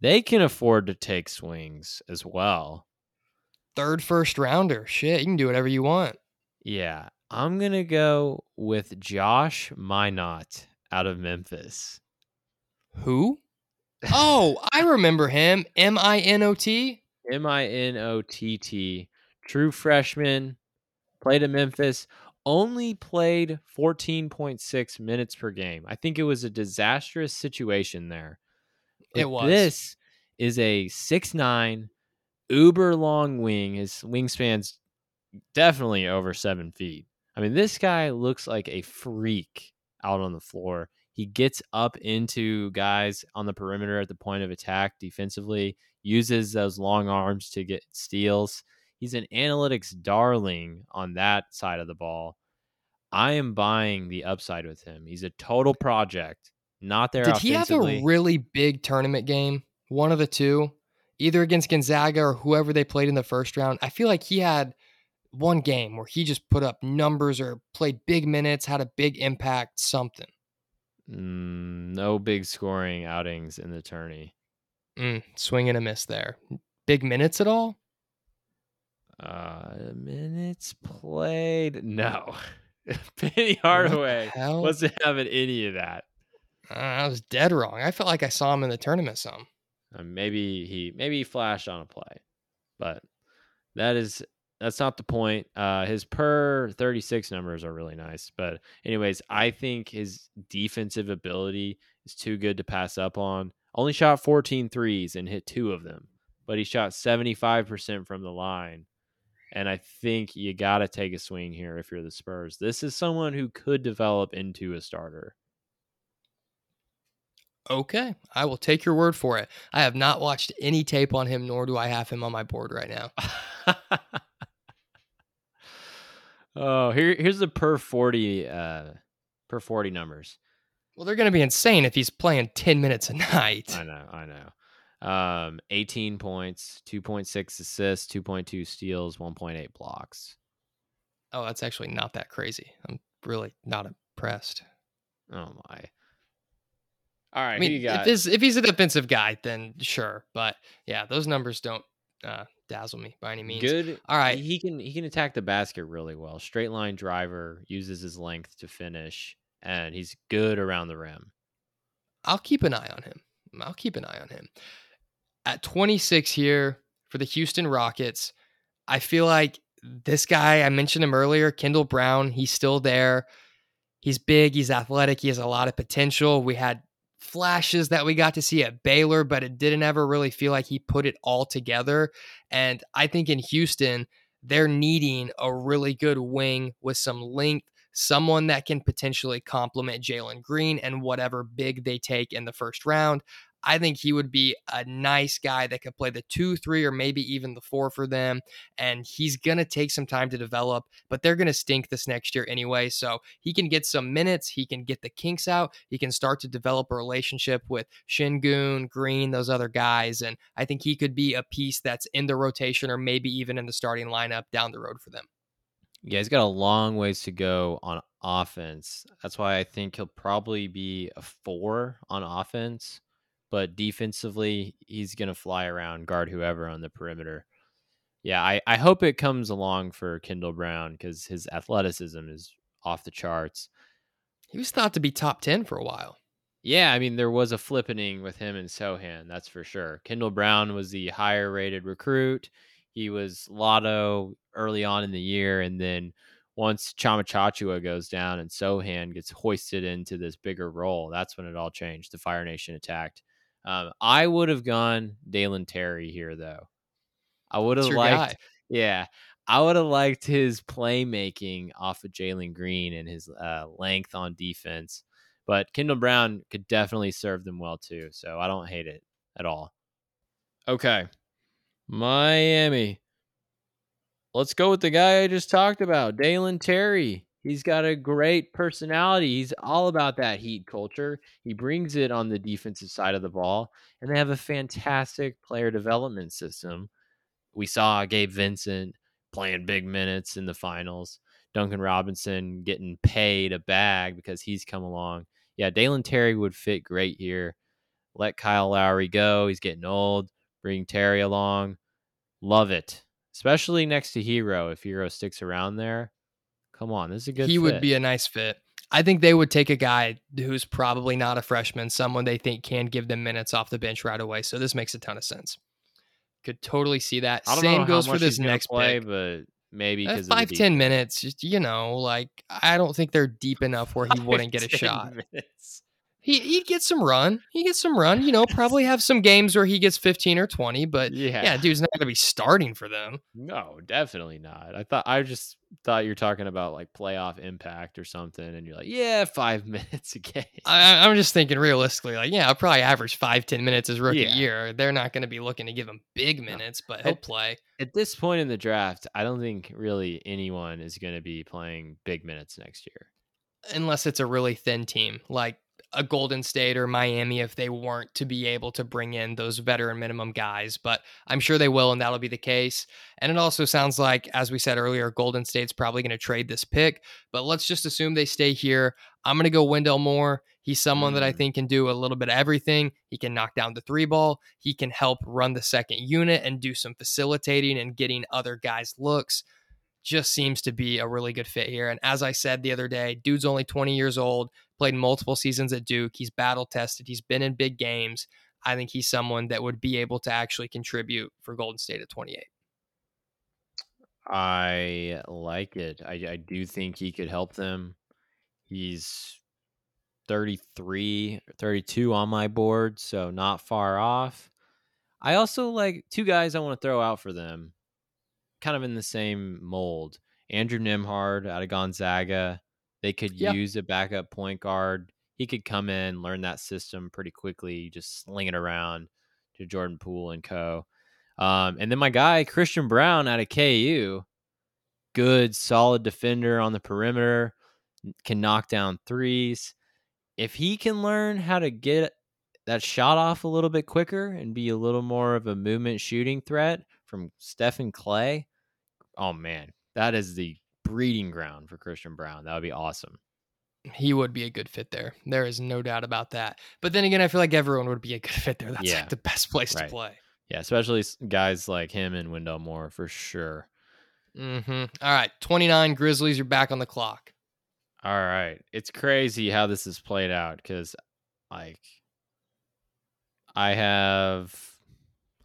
They can afford to take swings as well. Third first rounder. Shit, you can do whatever you want. Yeah. I'm going to go with Josh Minott out of Memphis. Who? Oh, I remember him. M I N O T. M I N O T T, true freshman, played at Memphis, only played 14.6 minutes per game. I think it was a disastrous situation there. But It was. This is a six nine, uber long wing. His wingspan's definitely over seven feet. I mean, this guy looks like a freak out on the floor. He gets up into guys on the perimeter at the point of attack defensively, uses those long arms to get steals. He's an analytics darling on that side of the ball. I am buying the upside with him. He's a total project. Not there. Did he have a really big tournament game? One of the two, either against Gonzaga or whoever they played in the first round. I feel like he had one game where he just put up numbers or played big minutes, had a big impact, something. Mm, no big scoring outings in the tourney. Mm, swing and a miss there. Big minutes at all? Uh, minutes played. No. Penny Hardaway wasn't having any of that. Uh, I was dead wrong. I felt like I saw him in the tournament some. Uh, maybe he maybe he flashed on a play, but that is that's not the point. Uh, his per thirty six numbers are really nice, but anyways, I think his defensive ability is too good to pass up on. Only shot 14 threes and hit two of them, but he shot seventy five percent from the line. And I think you got to take a swing here if you're the Spurs. This is someone who could develop into a starter. Okay, I will take your word for it. I have not watched any tape on him, nor do I have him on my board right now. oh, here here's the per 40 uh per 40 numbers. Well, they're going to be insane if he's playing 10 minutes a night. I know, I know. Um 18 points, 2.6 assists, 2.2 steals, 1.8 blocks. Oh, that's actually not that crazy. I'm really not impressed. Oh my. All right, I mean, who you got? if, this, if he's a defensive guy, then sure. But yeah, those numbers don't uh, dazzle me by any means. Good. All right. He can he can attack the basket really well. Straight line driver, uses his length to finish, and he's good around the rim. I'll keep an eye on him. I'll keep an eye on him. At 26 here for the Houston Rockets, I feel like this guy, I mentioned him earlier, Kendall Brown, he's still there. He's big, he's athletic, he has a lot of potential. We had flashes that we got to see at Baylor, but it didn't ever really feel like he put it all together. And I think in Houston, they're needing a really good wing with some length, someone that can potentially complement Jalen Green and whatever big they take in the first round. I think he would be a nice guy that could play the two, three, or maybe even the four for them. And he's going to take some time to develop, but they're going to stink this next year anyway. So he can get some minutes. He can get the kinks out. He can start to develop a relationship with Sengun, Green, those other guys. And I think he could be a piece that's in the rotation or maybe even in the starting lineup down the road for them. Yeah, he's got a long ways to go on offense. That's why I think he'll probably be a four on offense, but defensively, he's going to fly around, guard whoever on the perimeter. Yeah, I, I hope it comes along for Kendall Brown because his athleticism is off the charts. He was thought to be top 10 for a while. Yeah, I mean, there was a flippening with him and Sochan, that's for sure. Kendall Brown was the higher rated recruit. He was Lotto early on in the year. And then once Tchamwa Tchatchoua goes down and Sochan gets hoisted into this bigger role, that's when it all changed. The Fire Nation attacked. Um, I would have gone Dalen Terry here, though. I would have liked, guy. yeah, I would have liked his playmaking off of Jalen Green and his uh, length on defense. But Kendall Brown could definitely serve them well too. So I don't hate it at all. Okay. Miami. Let's go with the guy I just talked about, Dalen Terry. He's got a great personality. He's all about that heat culture. He brings it on the defensive side of the ball, and they have a fantastic player development system. We saw Gabe Vincent playing big minutes in the finals. Duncan Robinson getting paid a bag because he's come along. Yeah, Dalen Terry would fit great here. Let Kyle Lowry go. He's getting old. Bring Terry along. Love it. Especially next to Herro. If Herro sticks around there, come on. This is a good he would be a nice fit. I think they would take a guy who's probably not a freshman, someone they think can give them minutes off the bench right away. So this makes a ton of sense. Could totally see that. Same goes for this next play, pick. but maybe Uh, five ten minutes, just you know, like I don't think they're deep enough where he wouldn't get a shot. Minutes. He he gets some run. He gets some run. You know, probably have some games where he gets 15 or 20, but yeah, yeah dude's not gonna be starting for them. No, definitely not. I thought I just thought you're talking about like playoff impact or something, and you're like, yeah, five minutes a game. I, am just thinking realistically, like, yeah, I'll probably average five ten minutes his rookie yeah. year. They're not gonna be looking to give him big minutes, but he'll at, play. At this point in the draft, I don't think really anyone is gonna be playing big minutes next year. Unless it's a really thin team, like a Golden State or Miami if they weren't to be able to bring in those veteran minimum guys, but I'm sure they will, and that'll be the case. And it also sounds like, as we said earlier, Golden State's probably going to trade this pick, but let's just assume they stay here. I'm going to go Wendell Moore. He's someone that I mm. think can do a little bit of everything. He can knock down the three ball, he can help run the second unit and do some facilitating and getting other guys looks just seems to be a really good fit here. And as I said the other day, dude's only 20 years old, played multiple seasons at Duke. He's battle tested, he's been in big games. I think he's someone that would be able to actually contribute for Golden State at 28. I like it. I, I do think he could help them. He's 33, 32 on my board, so not far off. I also like two guys I want to throw out for them kind of in the same mold. Andrew Nembhard out of Gonzaga. They could yeah. use a backup point guard. He could come in, learn that system pretty quickly, just sling it around to Jordan Poole and co. Um, and then my guy, Christian Braun out of KU, good, solid defender on the perimeter, can knock down threes. If he can learn how to get that shot off a little bit quicker and be a little more of a movement shooting threat from Stephen Klay. oh man, that is the breeding ground for Christian Braun. That would be awesome. He would be a good fit there. There is no doubt about that. But then again, I feel like everyone would be a good fit there. That's yeah. like the best place right. to play. Yeah, especially guys like him and Wendell Moore for sure. Mm-hmm. All right, 29 Grizzlies, you're back on the clock. All right. It's crazy how this is played out because, like, I have,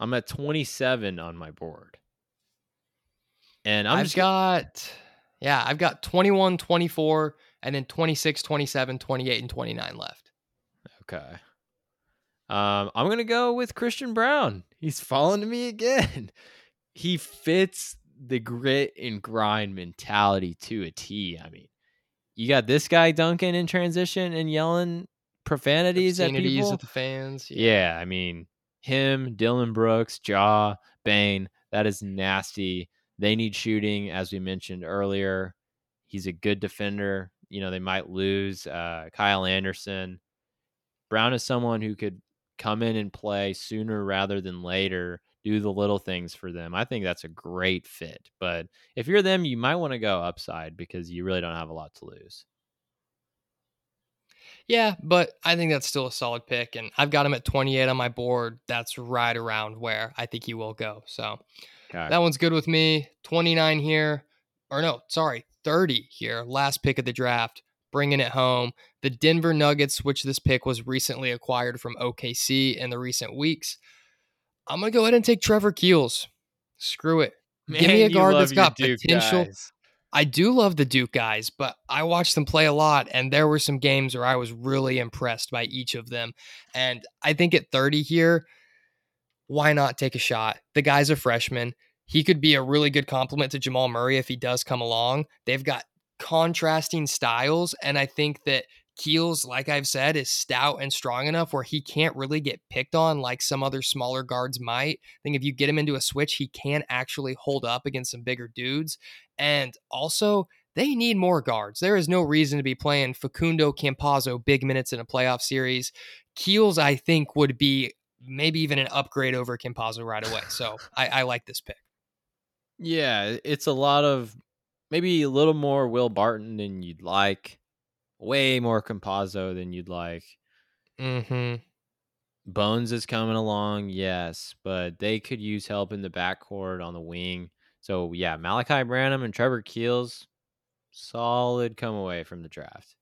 I'm at 27 on my board. And i have just... got, yeah, I've got 21, 24, and then 26, 27, 28, and 29 left. Okay. Um, I'm going to go with Christian Braun. He's fallen to me again. he fits the grit and grind mentality to a T. I mean, you got this guy Duncan in transition and yelling profanities, profanities at people. at the fans. Yeah. yeah, I mean, him, Dillon Brooks, Ja, Bane, that is nasty. They need shooting, as we mentioned earlier. He's a good defender. You know, they might lose uh, Kyle Anderson. Brown is someone who could come in and play sooner rather than later, do the little things for them. I think that's a great fit. But if you're them, you might want to go upside because you really don't have a lot to lose. Yeah, but I think that's still a solid pick. And I've got him at 28 on my board. That's right around where I think he will go. So that one's good with me. 29 here. Or no, sorry, 30 here. Last pick of the draft. Bringing it home. The Denver Nuggets, which this pick was recently acquired from OKC in the recent weeks. I'm going to go ahead and take Trevor Keels. Screw it. Man, Give me a guard that's got potential. Guys. I do love the Duke guys, but I watched them play a lot, and there were some games where I was really impressed by each of them. And I think at 30 here, why not take a shot? The guy's a freshman. He could be a really good complement to Jamal Murray if he does come along. They've got contrasting styles, and I think that Keels, like I've said, is stout and strong enough where he can't really get picked on like some other smaller guards might. I think if you get him into a switch, he can actually hold up against some bigger dudes. And also, they need more guards. There is no reason to be playing Facundo Campazzo big minutes in a playoff series. Keels, I think, would be maybe even an upgrade over Campazzo right away. So I, I like this pick. Yeah, it's a lot of maybe a little more Will Barton than you'd like, way more Campazzo than you'd like. Mm-hmm. Bones is coming along, yes, but they could use help in the backcourt on the wing. So yeah, Malaki Branham and Trevor Keels, solid come away from the draft.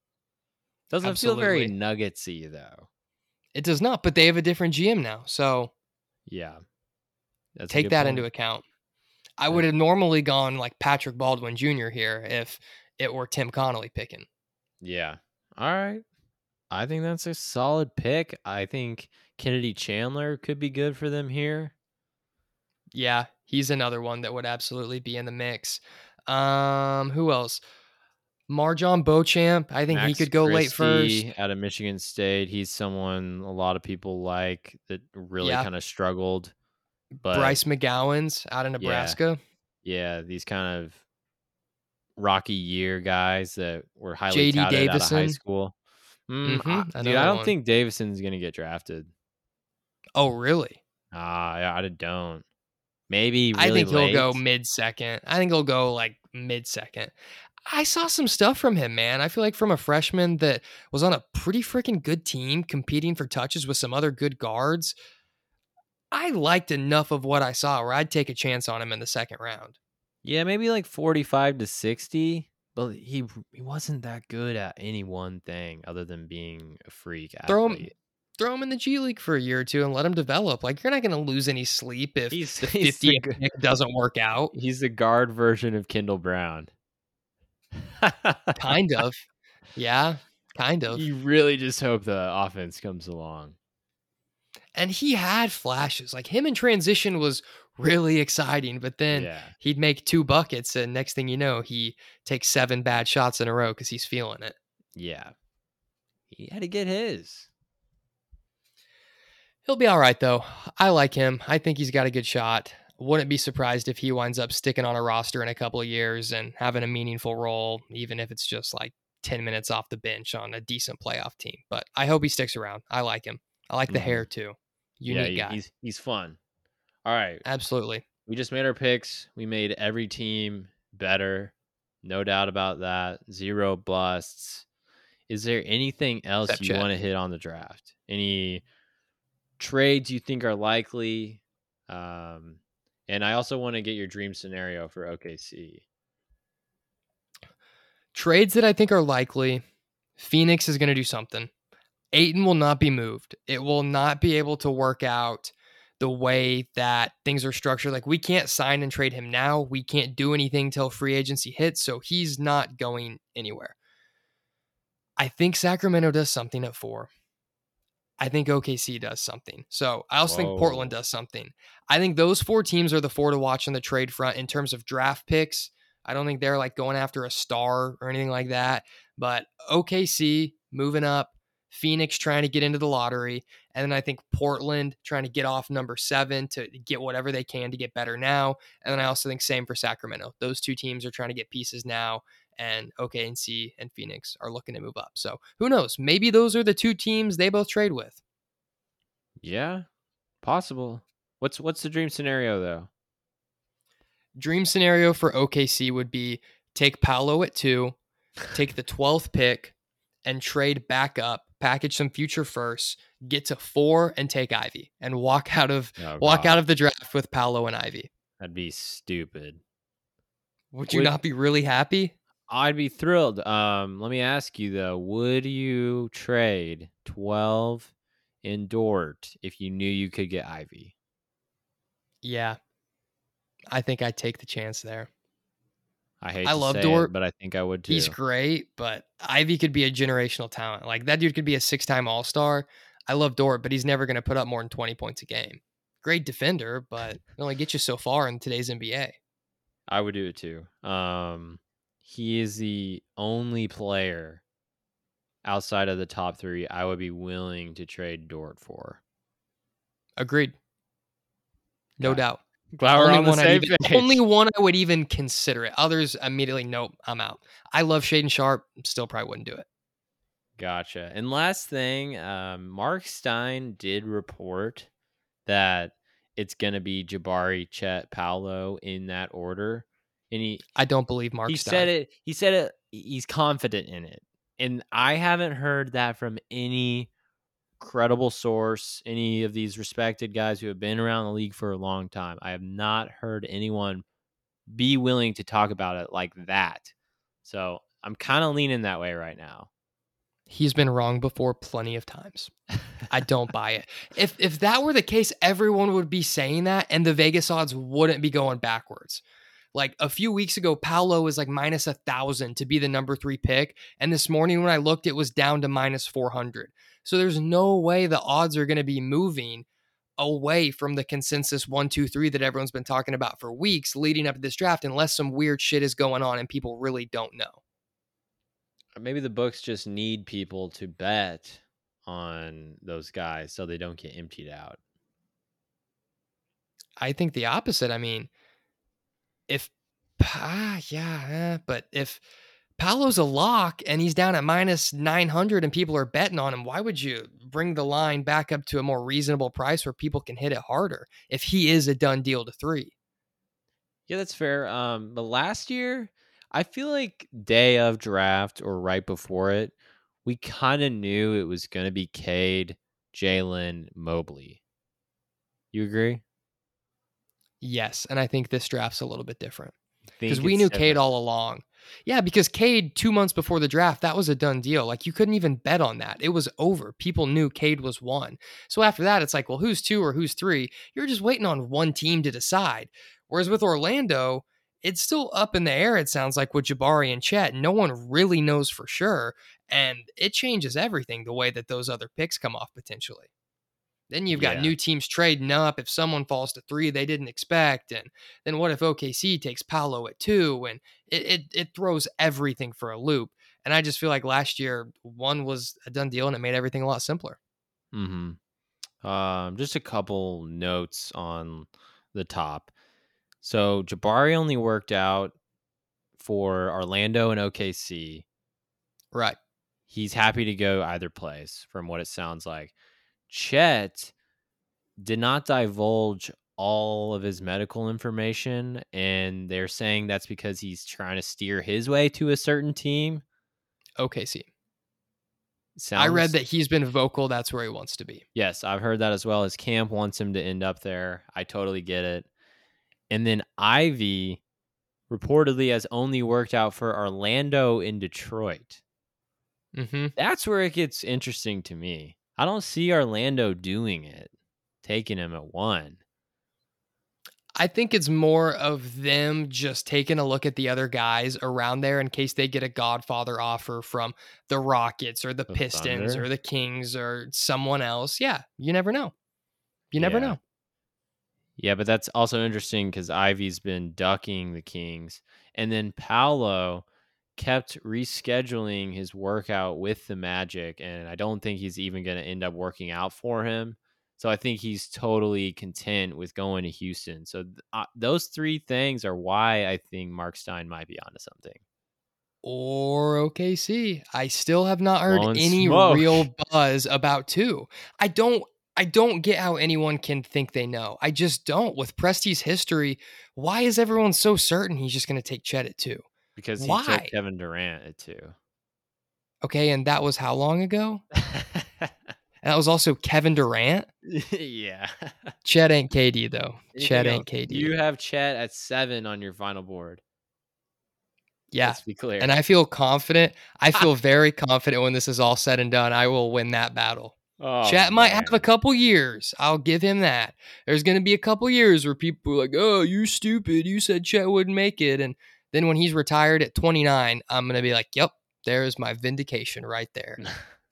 Doesn't Absolutely. feel very nuggetsy though. It does not, but they have a different GM now. So yeah, That's take that point. into account. I would have normally gone like Patrick Baldwin Jr. here if it were Tim Connolly picking. Yeah. All right. I think that's a solid pick. I think Kennedy Chandler could be good for them here. Yeah, he's another one that would absolutely be in the mix. Um, who else? MarJon Beauchamp. I think Max he could go late first. Christie out of Michigan State. He's someone a lot of people like that really Yeah. kind of struggled. But Bryce McGowens out of Nebraska. yeah, these kind of rocky year guys that were highly J.D. touted out of high Davison. school. Mm, Mhm, I, dude, I don't one. think Davison's gonna get drafted. Oh, really? Ah, yeah, I don't. Maybe really I think he'll go mid second. I think he'll go like mid second. I saw some stuff from him, man. I feel like from a freshman that was on a pretty freaking good team competing for touches with some other good guards. I liked enough of what I saw where I'd take a chance on him in the second round. Yeah, maybe like forty-five to sixty. But he he wasn't that good at any one thing other than being a freak Throw him- Throw him in the G League for a year or two and let him develop. Like you're not going to lose any sleep if He's- the he's the pick doesn't work out. He's the guard version of Kendall Brown. Kind of. Yeah, kind of. You really just hope the offense comes along. And he had flashes. Like him in transition was really exciting, but then yeah. he'd make two buckets and next thing you know, he takes seven bad shots in a row cuz he's feeling it. Yeah. He had to get his. He'll be all right though. I like him. I think he's got a good shot. Wouldn't be surprised if he winds up sticking on a roster in a couple of years and having a meaningful role even if it's just like 10 minutes off the bench on a decent playoff team. But I hope he sticks around. I like him. I like the Mhm. hair too. yeah, Unique he- guy. he's he's fun. All right. Absolutely. We just made our picks. We made every team better. No doubt about that. Zero busts. Is there anything else Except you want to hit on the draft? Any trades you think are likely? Um, and I also want to get your dream scenario for OKC. Trades that I think are likely Phoenix is going to do something. Ayton will not be moved. It will not be able to work out the way that things are structured. Like, we can't sign and trade him now. We can't do anything till free agency hits. So he's not going anywhere. I think Sacramento does something at four. I think OKC does something. So I also think Portland does something. I think those four teams are the four to watch on the trade front in terms of draft picks. I don't think they're like going after a star or anything like that. But OKC moving up, Phoenix trying to get into the lottery, and then I think Portland trying to get off number seven to get whatever they can to get better now. And then I also think same for Sacramento. Those two teams are trying to get pieces now, and OKC and Phoenix are looking to move up. So who knows? Maybe those are the two teams they both trade with. Yeah, possible. What's what's the dream scenario though? Dream scenario for OKC would be take Paolo at two, take the 12th pick, and trade back up, package some future firsts, get to four, and take Ivy, and walk out of Oh, walk God, out of the draft with Paolo and Ivy. That'd be stupid. Would you Would- not be really happy? I'd be thrilled. Um, let me ask you though: Would you trade twelve in Dort if you knew you could get Ivy? Yeah. I think I'd take the chance there. I hate. I to love say Dort. it, but I think I would too. He's great, but Ivy could be a generational talent. Like that dude could be a six time All Star. I love Dort, but he's never going to put up more than 20 points a game. Great defender, but it only gets you so far in today's NBA. I would do it too. Um, he is the only player outside of the top three I would be willing to trade Dort for. Agreed. No Okay. doubt. Only on the one same even, only one I would even consider it. Others immediately, nope, I'm out. I love Shaedon Sharpe, still probably wouldn't do it. Gotcha. And last thing, um, Mark Stein did report that it's going to be Jabari, Chet, Paolo in that order, and he I don't believe Mark he Stein. said it. He said it. He's confident in it, and I haven't heard that from any credible source, any of these respected guys who have been around the league for a long time. I have not heard anyone be willing to talk about it like that. So I'm kind of leaning that way right now. He's been wrong before plenty of times. I don't buy it. If if that were the case, everyone would be saying that and the Vegas odds wouldn't be going backwards. Like a few weeks ago, Paolo was like minus a thousand to be the number three pick. And this morning when I looked, it was down to minus 400. So there's no way the odds are going to be moving away from the consensus one, two, three that everyone's been talking about for weeks leading up to this draft, unless some weird shit is going on and people really don't know. Maybe the books just need people to bet on those guys so they don't get emptied out. I think the opposite. I mean, if ah yeah, eh, but if Paolo's a lock and he's down at minus 900 and people are betting on him, why would you bring the line back up to a more reasonable price where people can hit it harder if he is a done deal to 3? Yeah, that's fair. Um but last year, I feel like day of draft or right before it, we kind of knew it was going to be Cade, Jalen, Mobley. You agree? Yes, and I think this draft's a little bit different because we knew? Cade all along. Yeah, because Cade two months before the draft, that was a done deal. Like you couldn't even bet on that. It was over. People knew Cade was one. So after that, it's like, well, who's two or who's three? You're just waiting on one team to decide. Whereas with Orlando, it's still up in the air. It sounds like with Jabari and Chet, no one really knows for sure, and it changes everything the way that those other picks come off potentially. Then you've got Yeah. new teams trading up. If someone falls to three they didn't expect, and then what if OKC takes Paolo at two, and it, it it throws everything for a loop. And I just feel like last year one was a done deal, and it made everything a lot simpler. Mm-hmm. Um, just a couple notes on the top. So Jabari only worked out for Orlando and OKC. Right. He's happy to go either place, from what it sounds like. Chet did not divulge all of his medical information, and they're saying that's because he's trying to steer his way to a certain team. OKC. Sounds, I read that he's been vocal. That's where he wants to be. Yes, I've heard that as well. His camp wants him to end up there. I totally get it. And then Ivy reportedly has only worked out for Orlando and Detroit. Mm-hmm. That's where it gets interesting to me. I don't see Orlando doing it, taking him at one. I think it's more of them just taking a look at the other guys around there in case they get a Godfather offer from the Rockets or the, The Pistons Thunder? or the Kings or someone else. Yeah, you never know. You never Yeah. know. Yeah, but that's also interesting because Ivy's been ducking the Kings. And then Paolo kept rescheduling his workout with the Magic. And I don't think he's even going to end up working out for him. So I think he's totally content with going to Houston. So th- uh, those three things are why I think Mark Stein might be onto something. Or OKC. I still have not heard Blowing any smoke. real buzz about two. I don't I don't get how anyone can think they know. I just don't. With Presti's history, why is everyone so certain he's just going to take Chet at two? Because he Why? took Kevin Durant uh, at two. Okay, and that was how long ago? And that was also Kevin Durant. yeah. Chet ain't KD though. Anything Chet ain't KD. You have Chet at seven on your final board. yeah. Let's be clear. And I feel confident. I feel very confident when this is all said and done. I will win that battle. oh, Chet might have a couple years. I'll give him that. There's going to be a couple years where people are like, "Oh, you stupid. You said Chet wouldn't make it." And then when he's retired at 29, I'm going to be like, "Yep, there's my vindication right there."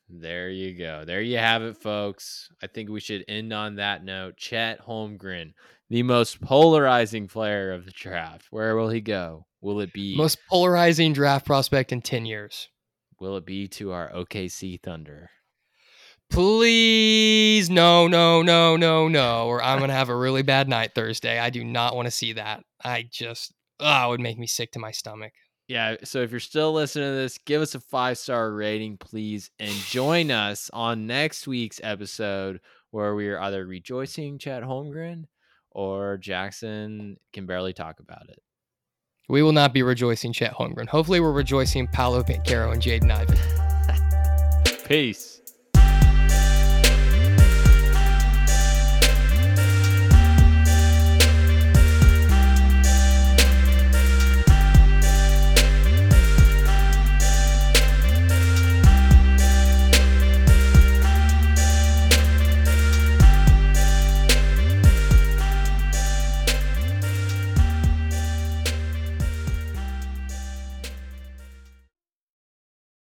There you go. There you have it, folks. I think we should end on that note. Chet Holmgren, the most polarizing player of the draft. Where will he go? Will it be Most polarizing draft prospect in 10 years. will it be to our OKC Thunder? Please, no, no, no, no, no, or I'm going to have a really bad night Thursday. I do not want to see that. I just, oh, it would make me sick to my stomach. Yeah, so if you're still listening to this, give us a five star rating, please, and join us on next week's episode where we are either rejoicing Chet Holmgren or Jackson can barely talk about it. We will not be rejoicing Chet Holmgren. Hopefully, we're rejoicing Paolo Banchero and Jaden Ivey. Peace.